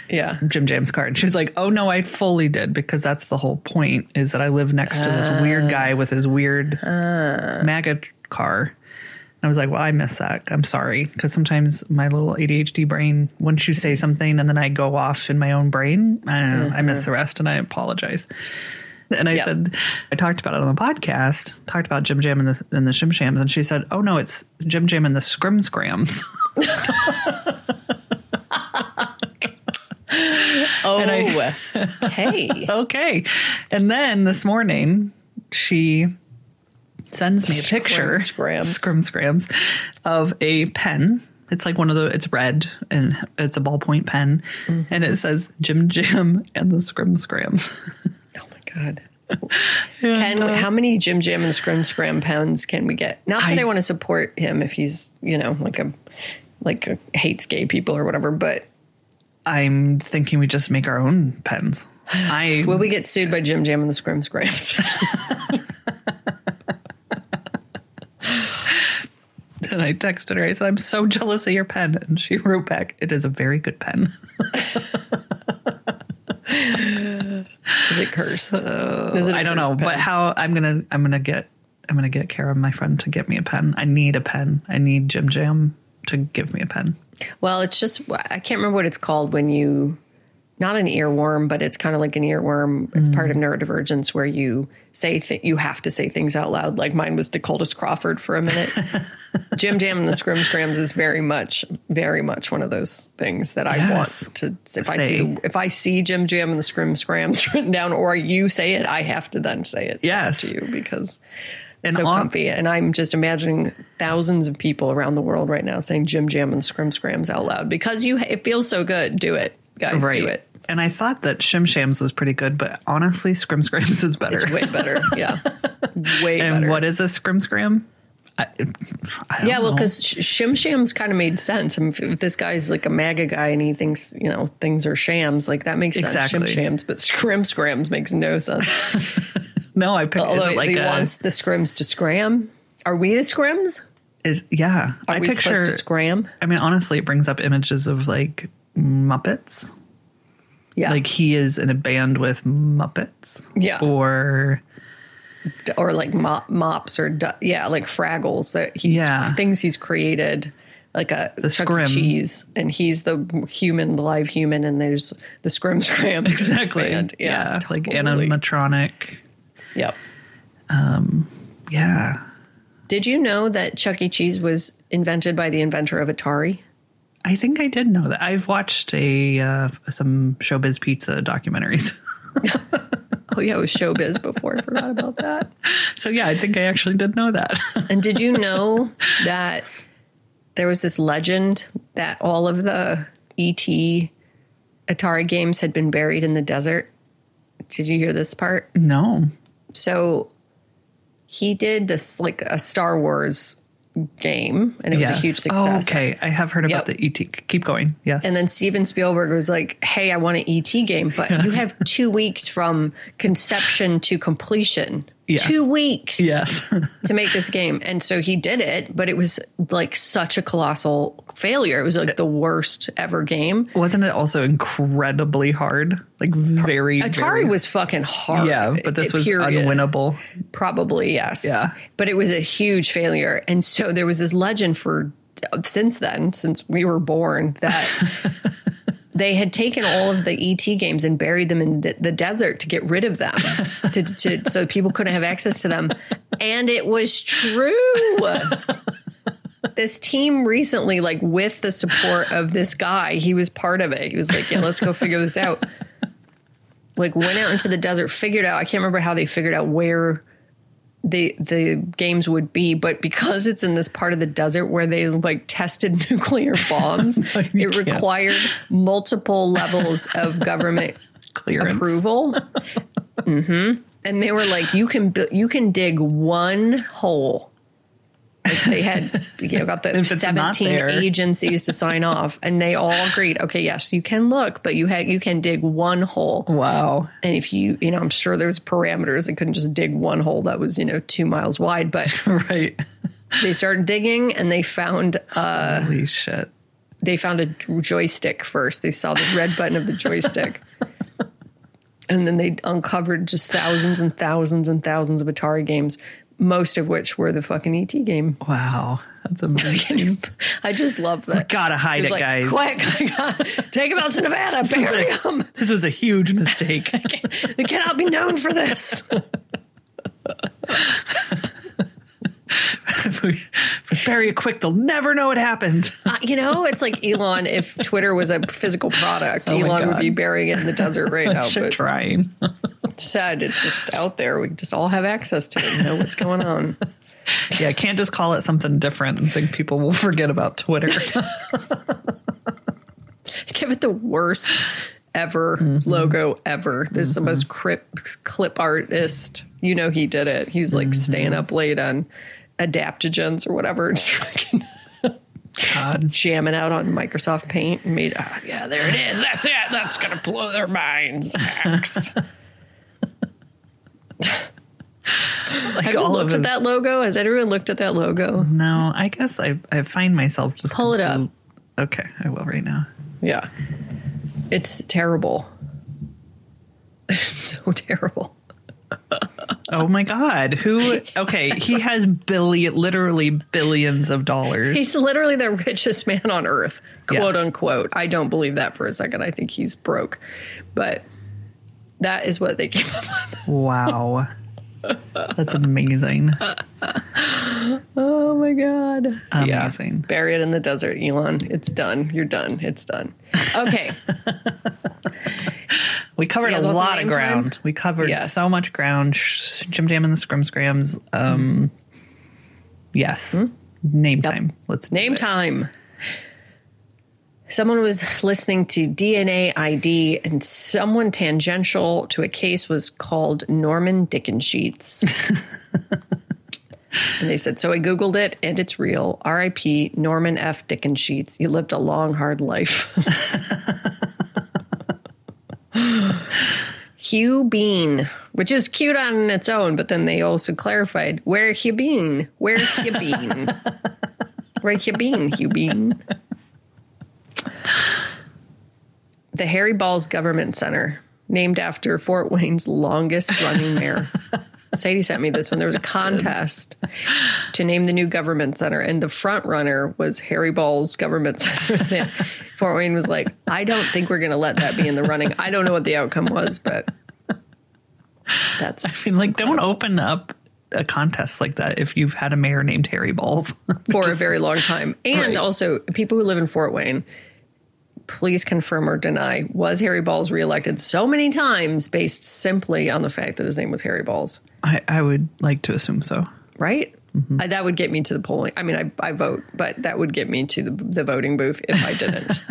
B: Yeah.
A: Jim Jam's car." And she was like, "Oh no, I fully did because that's the whole point is that I live next to this weird guy with his weird MAGA car." And I was like, "Well, I miss that. I'm sorry because sometimes my little ADHD brain, once you say something and then I go off in my own brain, I don't know, I miss the rest, and I apologize." And I
B: Yeah.
A: said, I talked about it on the podcast, talked about Jim Jam and the, and the Shim Shams. And she said, Oh, no, it's Jim Jam and the Scrim Scrams.
B: Oh,
A: I-
B: hey.
A: okay. And then this morning, she sends me a
B: Scrim
A: picture,
B: Scrams.
A: Scrim Scrams, of a pen. It's like one of the, it's red and it's a ballpoint pen.
B: Mm-hmm.
A: And it says Jim Jam and the Scrim Scrams.
B: God. Can
A: uh,
B: how many Jim Jam and Scrim Scram pounds can we get? Not that I,
A: I-
B: want to support him if he's you know like a like a, hates gay people or whatever, but
A: I'm thinking we just make our own pens. I
B: will we get sued by Jim Jam and the Scrim Scrams?
A: And I texted her. I said, I'm so jealous of your pen. And she wrote back, It is a very good pen.
B: Is it cursed? Is it
A: I don't know,
B: cursed
A: but how I'm gonna I'm gonna get I'm gonna get Kara, my friend, to get me a pen. I need a pen. I need Jim Jam to give me a pen.
B: Well, it's just I can't remember what it's called when you not an earworm, but it's kind of like an earworm. It's part of mm. neurodivergence where you say th- you have to say things out loud. Like mine was Dakotas Crawford for a minute. Jim Jam and the Scrim Scrams is very much, very much one of those things that I
A: Yes.
B: want to. If I
A: Say.
B: see if I see Jim Jam and the Scrim Scrams written down, or you say it, I have to then say it
A: Yes.
B: to you because
A: And
B: it's so
A: all-
B: comfy. And I'm just imagining thousands of people around the world right now saying Jim Jam and Scrim Scrams out loud because you it feels so good. Do it, guys. Do it.
A: And I thought that Shim Shams was pretty good, but honestly, Scrim Scrams is better.
B: It's way better. Yeah, way
A: and
B: better.
A: what is a Scrim Scram? I, I don't
B: yeah, well, because Shim Shams kind of made sense. I mean, if- this guy's like a MAGA guy and he thinks you know things are shams, like that makes sense.
A: Exactly.
B: Shim Shams, but Scrim Scrams makes no sense.
A: no, I picked.
B: Although
A: like
B: he
A: a,
B: wants the Scrims to scram. Are we the Scrims?
A: is, yeah,
B: Are
A: I
B: we
A: picture.
B: supposed to scram?
A: I mean, honestly, it brings up images of like Muppets.
B: Yeah,
A: Like he is in a band with Muppets.
B: Yeah.
A: Or
B: or like mop, mops or yeah, like Fraggles that he's
A: Yeah.
B: things he's created, like a
A: The
B: Chuck
A: Scrim.
B: E. Cheese, and he's the human, the live human, and there's the Scrim Scram
A: exactly.
B: band. Yeah,
A: like
B: totally.
A: animatronic.
B: Yep.
A: Um, Yeah.
B: Did Did you know that Chuck E. Cheese was invented by the inventor of Atari?
A: I think I did know that. I've watched a uh, some Showbiz Pizza documentaries.
B: Oh yeah, it was Showbiz before. I forgot about that.
A: so yeah, I think I actually did know that.
B: And did you know that there was this legend that all of the ET Atari games had been buried in the desert? Did you hear this part?
A: no.
B: So he did this like a Star Wars game, and it was a huge success.
A: Oh, okay, I have heard about
B: Yep.
A: the ET. Keep going. Yes.
B: And then Steven Spielberg was like, "Hey, I want an ET game, but you have two weeks from conception to completion. Two weeks
A: yes.
B: to make this game." And so he did it, but it was like such a colossal failure. It was like the worst ever game.
A: Wasn't it also incredibly hard? Like very
B: Atari
A: very-
B: was fucking hard.
A: Yeah, but this was
B: period.
A: unwinnable.
B: Probably yes.
A: Yeah.
B: but it was a huge failure, and so there was this legend for since then, since we were born, that. They had taken all of the ET games and buried them in the desert to get rid of them, to, to, so people couldn't have access to them. And it was true. This team recently, like with the support of this guy, he was part of it. He was like, "Yeah, let's go figure this out." Like went out into the desert, figured out. I can't remember how they figured out where the the games would be, but because it's in this part of the desert where they like tested nuclear bombs,
A: you
B: it
A: can't.
B: required multiple levels of government
A: Clearance.
B: approval. hmm And they were like, you can you can dig one hole. Like they had you know, got the
A: If it's not
B: seventeen agencies to sign off, and they all agreed. Okay, yes, you can look, but you had you can dig one hole.
A: Wow.
B: And if you, you know, I'm sure there's parameters. They couldn't just dig one hole that was, you know, two miles wide. But
A: Right.
B: they started digging and they found uh,
A: Holy shit.
B: they found a joystick first. They saw the red button of the joystick. And then they uncovered just thousands and thousands and thousands of Atari games, most of which were the fucking ET game.
A: Wow. That's amazing.
B: I just love that.
A: Gotta hide
B: was
A: it,
B: like,
A: guys.
B: Quick, take him out to Nevada,
A: This was, a,
B: them.
A: this was a huge mistake.
B: They cannot be known for this.
A: If, we, if we bury it quick, they'll never know it happened.
B: Uh, you know, it's like Elon. If Twitter was a physical product,
A: Oh
B: Elon would be burying it in the desert right now. But
A: trying.
B: it's sad. It's just out there. We just all have access to it and know what's going on.
A: Yeah, I can't just call it something different and think people will forget about Twitter.
B: Give it the worst ever mm-hmm. logo ever. This is the mm-hmm. most crip, clip artist. You know, he did it. He was like mm-hmm. staying up late on adaptogens or whatever,
A: God.
B: jamming out on Microsoft Paint and made, ah, yeah, there it is. That's it. That's going to blow their minds. Max.
A: Like
B: Have you
A: all
B: looked at that logo? Has everyone looked at that logo?
A: No, I guess I I find myself just
B: Pull it up.
A: Okay, I will right now.
B: Yeah. It's terrible. It's so terrible.
A: Oh my god, who Okay, he has billion literally billions of dollars.
B: He's literally the richest man on earth,
A: Yeah.
B: quote unquote. I don't believe that for a second. I think he's broke. But that is what they came up with.
A: wow. That's amazing.
B: Oh my God.
A: Amazing.
B: Yeah. Bury it in the desert, Elon. It's done. You're done. It's done. Okay.
A: We covered a lot of
B: name time?
A: ground. We covered
B: Yes.
A: so much ground. Jim Jam and the Scrim Scrams. Um, yes. Name time. Let's
B: Hmm? Name
A: it.
B: time. Someone was listening to DNA ID, and someone tangential to a case was called Norman Dickensheets. and they said, So I Googled it, and it's real. RIP Norman F. Dickensheets. You lived a long, hard life. Hugh Bean, which is cute on its own, but then they also clarified where Hugh Bean, where Hugh Bean, where you been, Hugh Bean. The Harry Baals Government Center, named after Fort Wayne's longest running mayor. Sadie sent me this one. There was a contest to name the new government center, and the front runner was Harry Baals Government Center. Fort Wayne was like, I don't think we're going to let that be in the running. I don't know what the outcome was, but that's
A: I mean, like, don't open up a contest like that if you've had a mayor named Harry Baals.
B: for a very long time. And
A: Right.
B: also, people who live in Fort Wayne, please confirm or deny was Harry Baals reelected so many times based simply on the fact that his name was Harry Baals,
A: I, I would like to assume so.
B: right? Uh, that would get me to the polling. I mean, I, I vote, but that would get me to the, the voting booth if I didn't.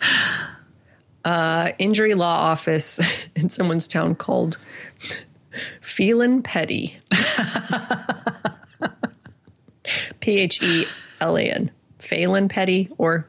B: uh, injury law office in someone's town called Phelan Petty. P H E L A N. Phelan Petty or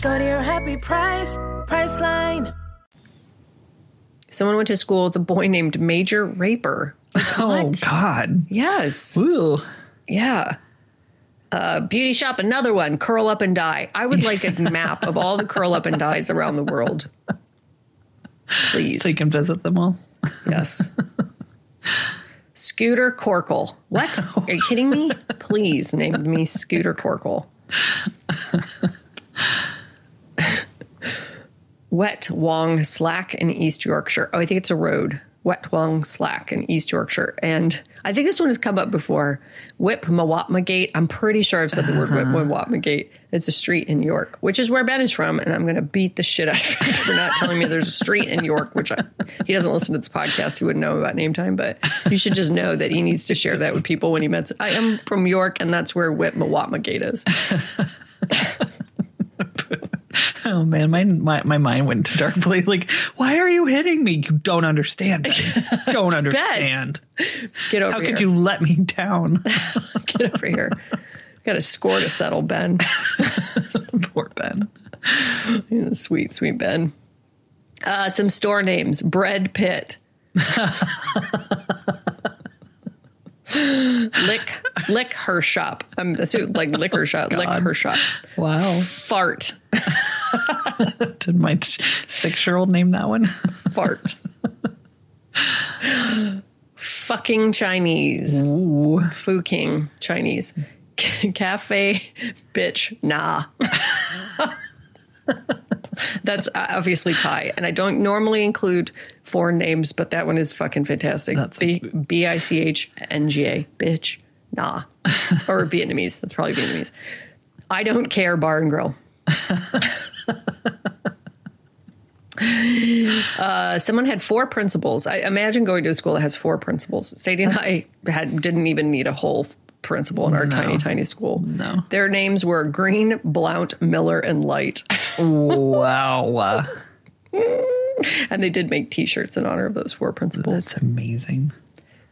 C: Go to your happy price, Priceline.
B: Someone went to school with a boy named Major Raper.
A: Oh God.
B: Yes.
A: Ooh.
B: Yeah. Uh, beauty shop, another one. Curl up and die. I would like a map of all the curl up and dies around the world. Please.
A: So you can visit them all.
B: Yes. Scooter Corkle. What? Are you kidding me? Please name me Scooter Corkle. Wetwang Slack in East Yorkshire. Oh, I think it's a road. Wetwang Slack in East Yorkshire. And I think this one has come up before. Whip Mawatma Gate. I'm pretty sure I've said the word Whip uh-huh. Mawatma Gate. It's a street in York, which is where Ben is from. And I'm going to beat the shit out of him for not telling me there's a street in York, which I, he doesn't listen to this podcast. He wouldn't know about name time, but you should just know that he needs to share that with people when he met. I am from York, and that's where Whip Mawatma Gate is.
A: Oh man, my, my my mind went to dark place. Like, why are you hitting me? You don't understand. Ben. Don't understand.
B: Get over here.
A: How
B: here.
A: could you let me down?
B: Get over here. Got a score to settle, Ben.
A: Poor Ben.
B: Sweet, sweet Ben. Uh, some store names: Bread Pit, Lick Lick Her Shop. I'm assuming like liquor shop. Lick Her Shop.
A: Wow.
B: Fart,
A: Did my six year old name that one?
B: fart. Fucking Chinese.
A: Ooh.
B: Fu King Chinese. Cafe, bitch, nah. That's uh, obviously Thai, and I don't normally include foreign names, but that one is fucking fantastic.
A: That's
B: B B I C H N G A, bitch, nah, or Vietnamese. That's probably Vietnamese. I don't care, bar and grill. Uh, someone had four principals. I imagine going to a school that has four principals. Sadie and I had didn't even need a whole principal in our tiny, tiny school.
A: No.
B: Their names were Green, Blount, Miller, and Light.
A: wow.
B: and they did make T-shirts in honor of those four principles.
A: That's amazing.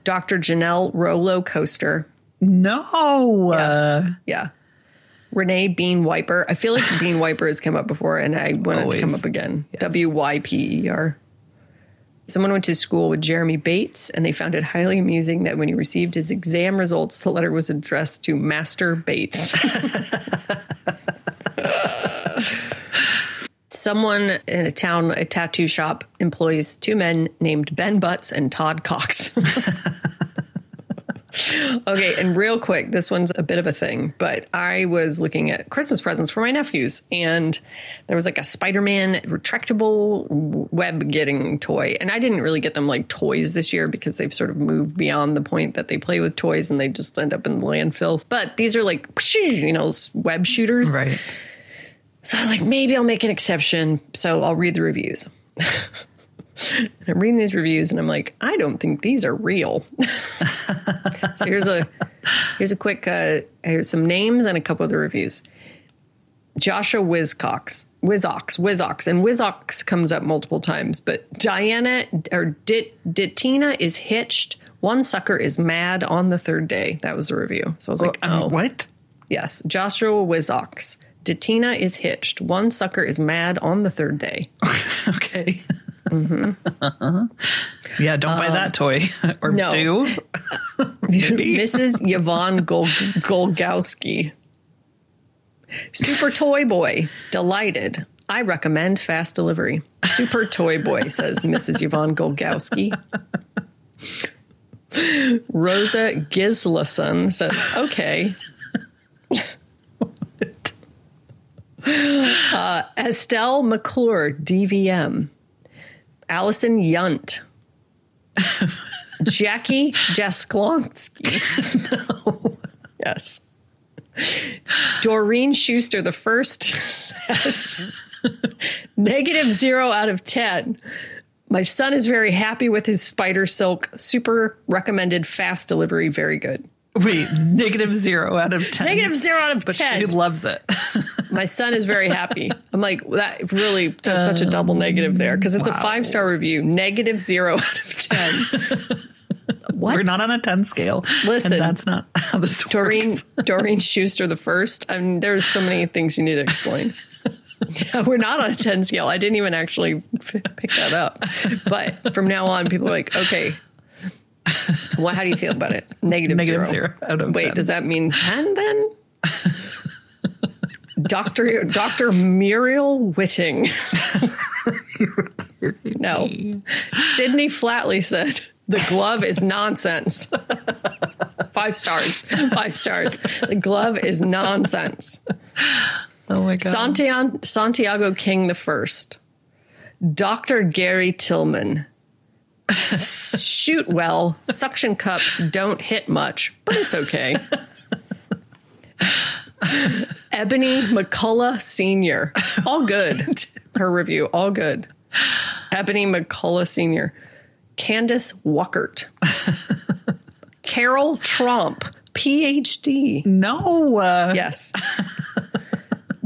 B: Dr. Janelle Rolo Coaster.
A: No. Uh,
B: yeah. Renee Bean Wiper. I feel like Bean Wiper has come up before, and I want it to come up again. W Y P E R. Someone went to school with Jeremy Bates, and they found it highly amusing that when he received his exam results, the letter was addressed to Master Bates. Someone in a town, a tattoo shop, employs two men named Ben Butts and Todd Cox. Okay, and real quick, this one's a bit of a thing, but I was looking at Christmas presents for my nephews, and there was like a Spider Man retractable web getting toy. And I didn't really get them like toys this year because they've sort of moved beyond the point that they play with toys and they just end up in the landfills. But these are like, you know, web shooters.
A: right.
B: So I was like, maybe I'll make an exception. So I'll read the reviews. and I'm reading these reviews and I'm like, I don't think these are real. so here's a here's a quick uh here's some names and a couple of the reviews. Joshua Wizcox, Wizox, Wizox, and Wizox comes up multiple times, but Diana or Dit Ditina is hitched. One sucker is mad on the third day. That was a review. So I was like,
A: Um,
B: oh,
A: What?
B: Yes, Joshua Wizox. Datina is hitched. One sucker is mad on the third day.
A: Okay. Mm-hmm. Yeah, don't buy that um, toy. or
B: no.
A: do.
B: Mrs. Yvonne Gol- Golgowski. Super Toy Boy, delighted. I recommend fast delivery. Super Toy Boy, says Mrs. Yvonne Golgowski. Rosa Gislason says, okay. uh, Estelle McClure, DVM. Allison Yunt. Jackie Jasklonsky. Yes. Doreen Schuster, the first, says negative zero out of 10. My son is very happy with his spider silk. Super recommended fast delivery. Very good.
A: Wait, negative zero out of 10.
B: Negative zero out of
A: But
B: 10.
A: she loves it.
B: My son is very happy. I'm like, that really does such a um, double negative there because it's a five star review. Negative zero out of 10. what?
A: We're not on a 10 scale.
B: Listen.
A: And that's not how this
B: Doreen
A: works.
B: Doreen Schuster the first. I mean, there's so many things you need to explain. Yeah, we're not on a 10 scale. I didn't even actually pick that up. But from now on, people are like, okay, what? How do you feel about it? Negative,
A: Negative
B: zero.
A: zero out of
B: Wait,
A: 10.
B: does that mean 10 then? Doctor Doctor Muriel Whitting. no, Sydney Flatley said the glove is nonsense. Five stars. Five stars. The glove is nonsense.
A: Oh my God.
B: Santiago, Santiago King the First, Dr. Gary Tillman. Shoot well. Suction cups don't hit much, but it's okay. Ebony McCullough Sr. All good. Her review, all good. Ebony McCullough Sr. Candace Wuckert. Carol Trump, PhD.
A: no. Uh,
B: Yes.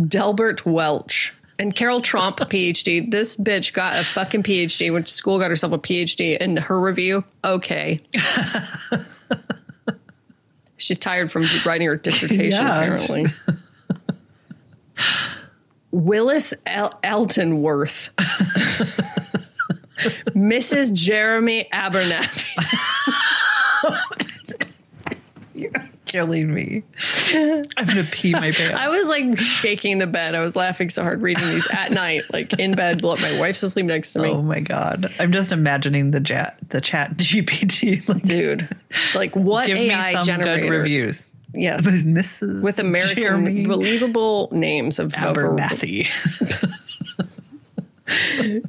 B: Delbert Welch. And Carol Trump, PhD. This bitch got a fucking PhD, went to school, got herself a PhD. And her review, okay. She's tired from writing her dissertation,
A: Yeah.
B: apparently. Willis El- Eltonworth. Mrs. Jeremy Abernathy.
A: Killing me. I'm to pee my pants.
B: I was like shaking the bed. I was laughing so hard reading these at night, like in bed. My wife's asleep next to me.
A: Oh my god! I'm just imagining the chat, the chat GPT. Like,
B: Dude, like what
A: give
B: AI
A: me some
B: generator?
A: good reviews.
B: Yes,
A: Mrs.
B: with American
A: Jeremy
B: believable names of
A: Abernathy.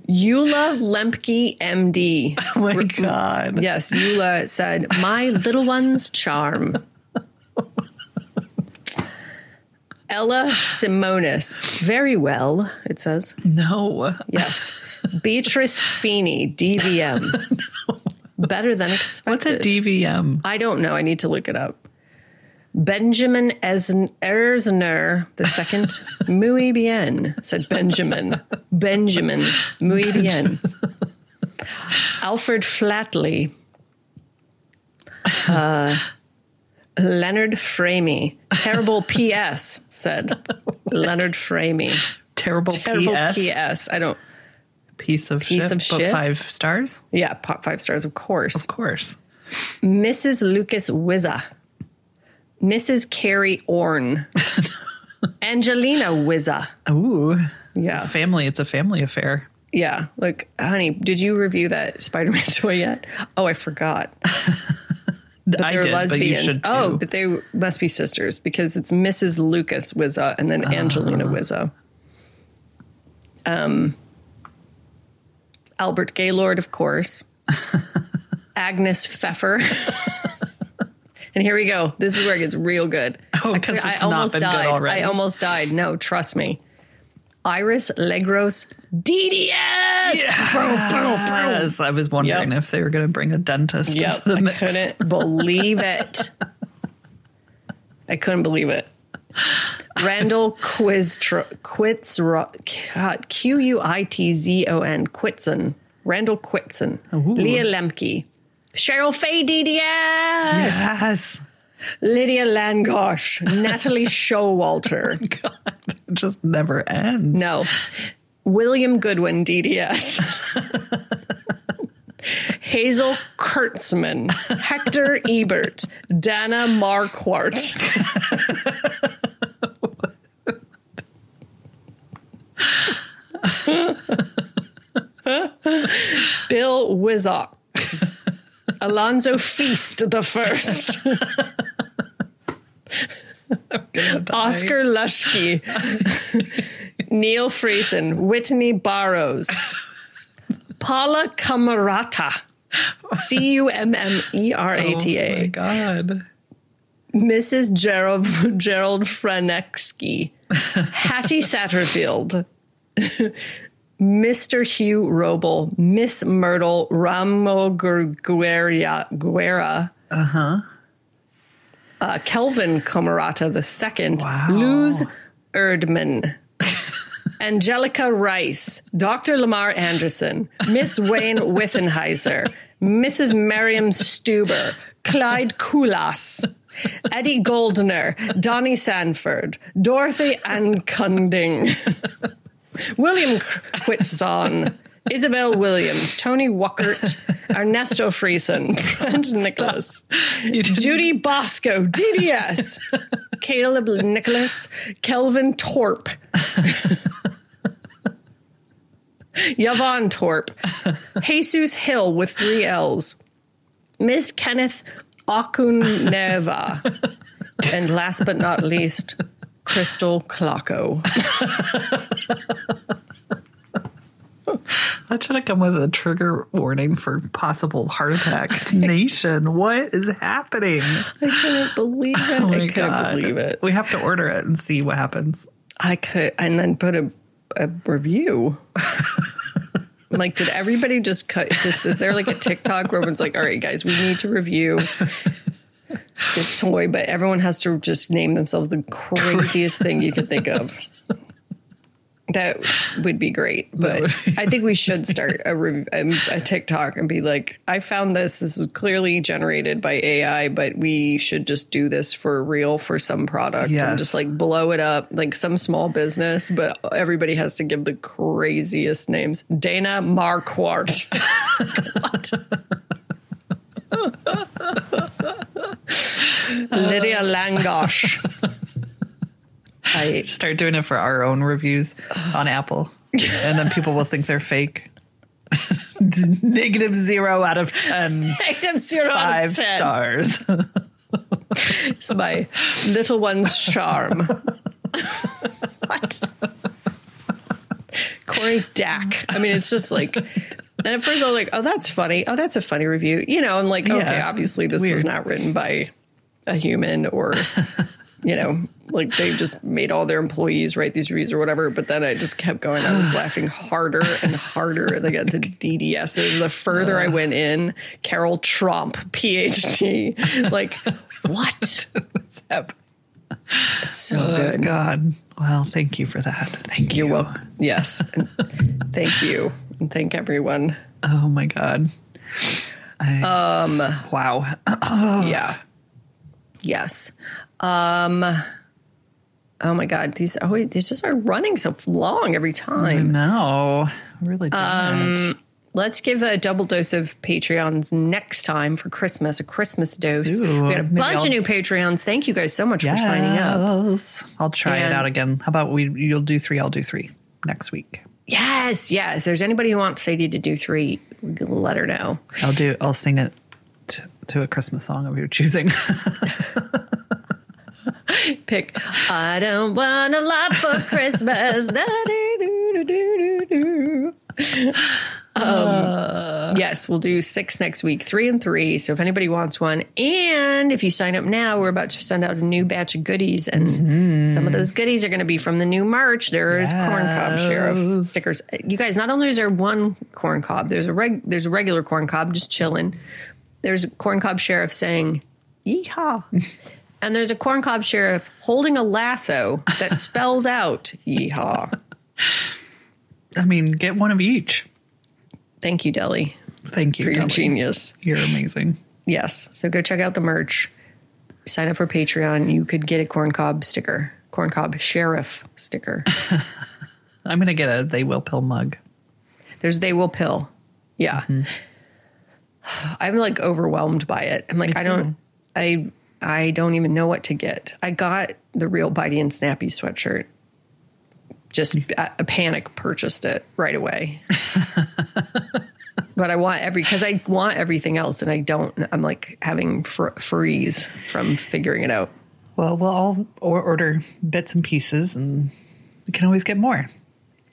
B: Eula Lemke, MD.
A: oh my god!
B: Yes, Eula said, "My little one's charm." Ella Simonis, very well. It says.
A: No.
B: Yes. Beatrice Feeney, DVM. Better than expected.
A: What's a DVM?
B: I don't know. I need to look it up. Benjamin Erzner the second, muy bien, said Benjamin. Benjamin, muy bien. Alfred Flatley. Uh, Leonard Framey. Terrible PS, said Leonard Framey.
A: Terrible,
B: Terrible
A: PS.
B: PS. I don't.
A: Piece of
B: Piece
A: shit.
B: of
A: but
B: shit?
A: Five stars,
B: Yeah, pop five stars, of course.
A: of course.
B: Mrs. Lucas Wizza. Mrs. Carrie Orn. Angelina Wizza.
A: Ooh,
B: Yeah.
A: family. It's a family affair.
B: Yeah. Like, honey, did you review that Spider Man toy yet? Oh, I forgot. But
A: I
B: they're
A: did, but
B: lesbians.
A: should
B: oh, but they must be sisters because it's Mrs. Lucas Wizza and then Angelina
A: Ah.
B: Wizza. Um, Albert Gaylord, of course. Agnes Pfeffer. and here we go. This is where it gets real good.
A: Oh,
B: because I
A: not
B: almost died. I almost died. No, trust me. Iris Legros DDS.
A: Yes, I was wondering
B: Yep.
A: if they were going to bring a dentist
B: Yep,
A: into the
B: I
A: mix.
B: couldn't believe it. I couldn't believe it. Randall Quiztro, Quits, Q U I T Z O N, Quitzon. Randall Quitzon. Leah Lemke. Cheryl Faye DDS.
A: Yes.
B: Lydia Langosh. Natalie Showalter.
A: Oh God, it just never ends.
B: No. William Goodwin, DDS. Hazel Kurtzman, Hector Ebert, Dana Marquardt. Bill Wizox, Alonzo Feast the first, Oscar Lushke, Neil Friesen, Whitney Barrows, Paula Cummerata, C U M M E R A T
A: Oh my god.
B: Mrs. Gerald Gerald Hattie Satterfield, Mr. Hugh Roble, Miss Myrtle Ramo Guerra, Guerra uh-huh. Uh-huh. Kelvin Cummerata II,
A: Wow.
B: Luz Erdman, Angelica Rice, Dr. Lamar Anderson, Miss Wayne Withenheiser, Mrs. Miriam Stuber, Clyde Kulas, Eddie Goldner, Donnie Sanford, Dorothy Ann Cunding, William Whitson, Isabel Williams, Tony Wuckert, Ernesto Friesen, Brent Nicholas, Judy Bosco, DDS, Caleb Nicholas, Kelvin Torp, Yvonne Torp, Jesus Hill with three L's, Miss Kenneth Okuneva, and last but not least, Crystal Klocko.
A: That should have come with a trigger warning for possible heart attacks. Nation, what is happening?
B: I couldn't believe it.
A: Oh
B: I couldn't
A: god.
B: believe it.
A: We have to order it and see what happens.
B: I could, and then put a, a review. like, did everybody just cut? Just is there like a TikTok where everyone's like, "All right, guys, we need to review this toy," but everyone has to just name themselves the craziest thing you could think of. That would be great, but I think we should start a, a, um, a TikTok and be like, "I found this. This was clearly generated by AI, but we should just do this for real for some product
A: Yes.
B: and just like blow it up like some small business." But everybody has to give the craziest names. Dana Marquardt. Lydia Langosh. I
A: Start doing it for our own reviews on Apple. And then people will think they're fake. Negative zero out of ten.
B: am zero out of 10.
A: stars.
B: It's my little one's charm. what? Corey Dack. I mean, it's just like. And at first, I was like, "Oh, that's funny. Oh, that's a funny review." You know, I'm like,
A: Yeah.
B: okay, obviously this was not written by a human, or you know, like they just made all their employees write these reviews or whatever. But then I just kept going. I was laughing harder and harder. Like at the DDSs, the further I went in, Carol Trump, PhD. Like, what?
A: What's happening?
B: It's so
A: Oh,
B: good.
A: God. Well, thank you for that. Thank you.
B: You're welcome. Yes. Thank you. And thank everyone.
A: Oh my God. I, um. Wow.
B: Yeah. Yes. Um Oh my god, these oh wait, these just are running so long every time.
A: know. Really done it.
B: Let's give a double dose of Patreons next time for Christmas, a Christmas dose.
A: Ooh,
B: we got a bunch
A: I'll-
B: of new Patreons. Thank you guys so much for signing up.
A: I'll try
B: And-
A: it out again. How about we? You'll do three. I'll do three next week.
B: Yes, yes. If there's anybody who wants Sadie to do three, let her know.
A: I'll do. I'll sing it t- to a Christmas song of your choosing.
B: pick I don't want a lot for Christmas. Um, yes, we'll do six next week, three and three. So if anybody wants one, and if you sign up now, we're about to send out a new batch of goodies, and some of those goodies are going to be from the new March. There's corn cob sheriff stickers. You guys, not only is there one corn cob, there's a reg, there's a regular corn cob just chilling. There's a corn cob sheriff saying, "Yeehaw." And there's a corncob sheriff holding a lasso that spells out yeehaw.
A: I mean, get one of each.
B: Thank you, Deli,
A: Thank you.
B: for your
A: Kelly.
B: genius.
A: You're amazing.
B: Yes. So go check out the merch. Sign up for Patreon. You could get a corncob sticker, corncob sheriff sticker.
A: I'm gonna get a they will pill mug.
B: There's They Will Pill. Yeah. Mm-hmm. I'm like overwhelmed by it. I'm like, I don't, I, I don't even know what to get. I got the real Bitey and Snappy sweatshirt. Just a, a panic purchased it right away. but I want every, cause I want everything else and I don't, I'm like having fr- freeze from figuring it out.
A: Well, we'll all or- order bits and pieces, and we can always get more.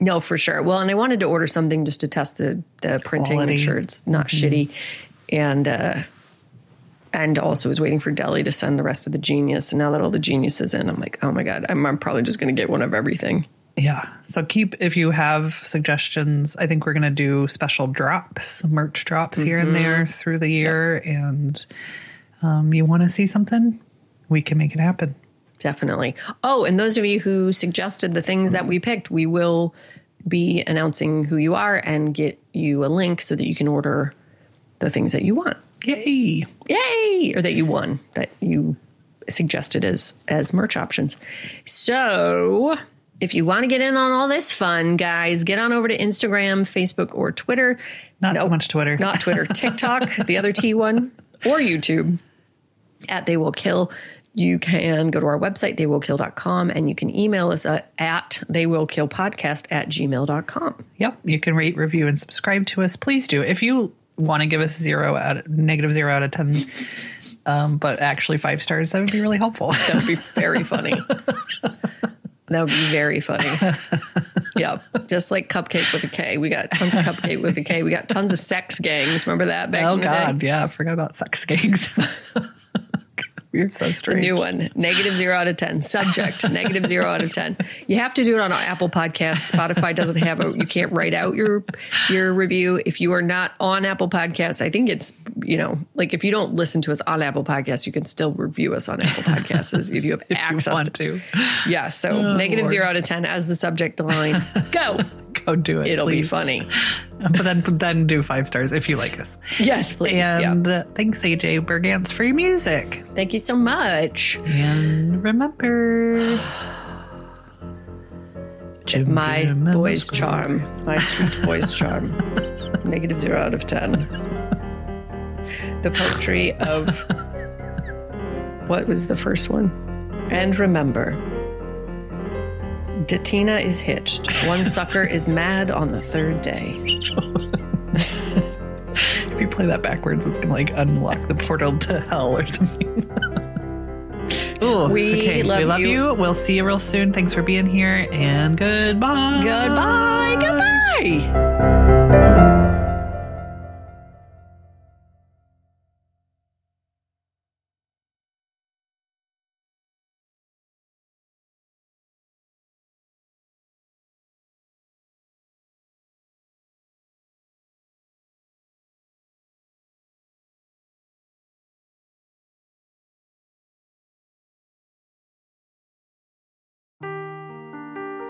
B: No, for sure. Well, and I wanted to order something just to test the the printing,
A: Quality.
B: make sure it's not shitty, and uh, and also was waiting for Deli to send the rest of the Genius. And now that all the Genius is in, I'm like, oh my god, I'm, I'm probably just going to get one of everything.
A: Yeah. So keep if you have suggestions. I think we're gonna do special drops, merch drops here and there through the year, and um, you want to see something, we can make it happen.
B: Definitely. Oh, and those of you who suggested the things that we picked, we will be announcing who you are and get you a link so that you can order the things that you want.
A: Yay!
B: Yay! Or that you won that you suggested as as merch options. So if you want to get in on all this fun, guys, get on over to Instagram, Facebook, or Twitter.
A: Not so much Twitter.
B: Not Twitter, TikTok, the other T one, or YouTube at They Will Kill. You can go to our website, theywillkill.com, and you can email us at, at theywillkillpodcast at gmail.com.
A: Yep. You can rate, review, and subscribe to us. Please do. If you want to give us zero out of, negative zero out of ten, um, but actually five stars, that would be really helpful.
B: That would be very funny. that would be very funny. yeah. Just like Cupcake with a K. We got tons of Cupcake with a K. We got tons of sex gangs. Remember that back
A: oh
B: in the
A: God, yeah, I forgot about sex gigs. So strange.
B: New one. Negative zero out of 10. Subject. negative zero out of 10. You have to do it on Apple Podcasts. Spotify doesn't have a, you can't write out your, your review. If you are not on Apple Podcasts, I think it's, you know, like if you don't listen to us on Apple Podcasts, you can still review us on Apple Podcasts if you have
A: if you
B: access
A: want
B: to.
A: to.
B: Yeah. So oh, negative
A: Lord.
B: zero out of 10 as the subject line. Go.
A: Go do it.
B: It'll be funny.
A: But then then do five stars if you like us.
B: Yes, please.
A: And
B: yeah.
A: uh, thanks AJ Bergantz for your music.
B: Thank you so much.
A: And remember
B: My boy's charm. My sweet boy's charm. Negative zero out of 10. The poetry of. What was the first one? And remember. Datina is hitched. One sucker is mad on the third day.
A: If you play that backwards, it's gonna like unlock the portal to hell or something. Ooh,
B: We
A: okay,
B: love
A: we love
B: you.
A: you. We'll see you real soon. Thanks for being here and goodbye.
B: Goodbye. Goodbye.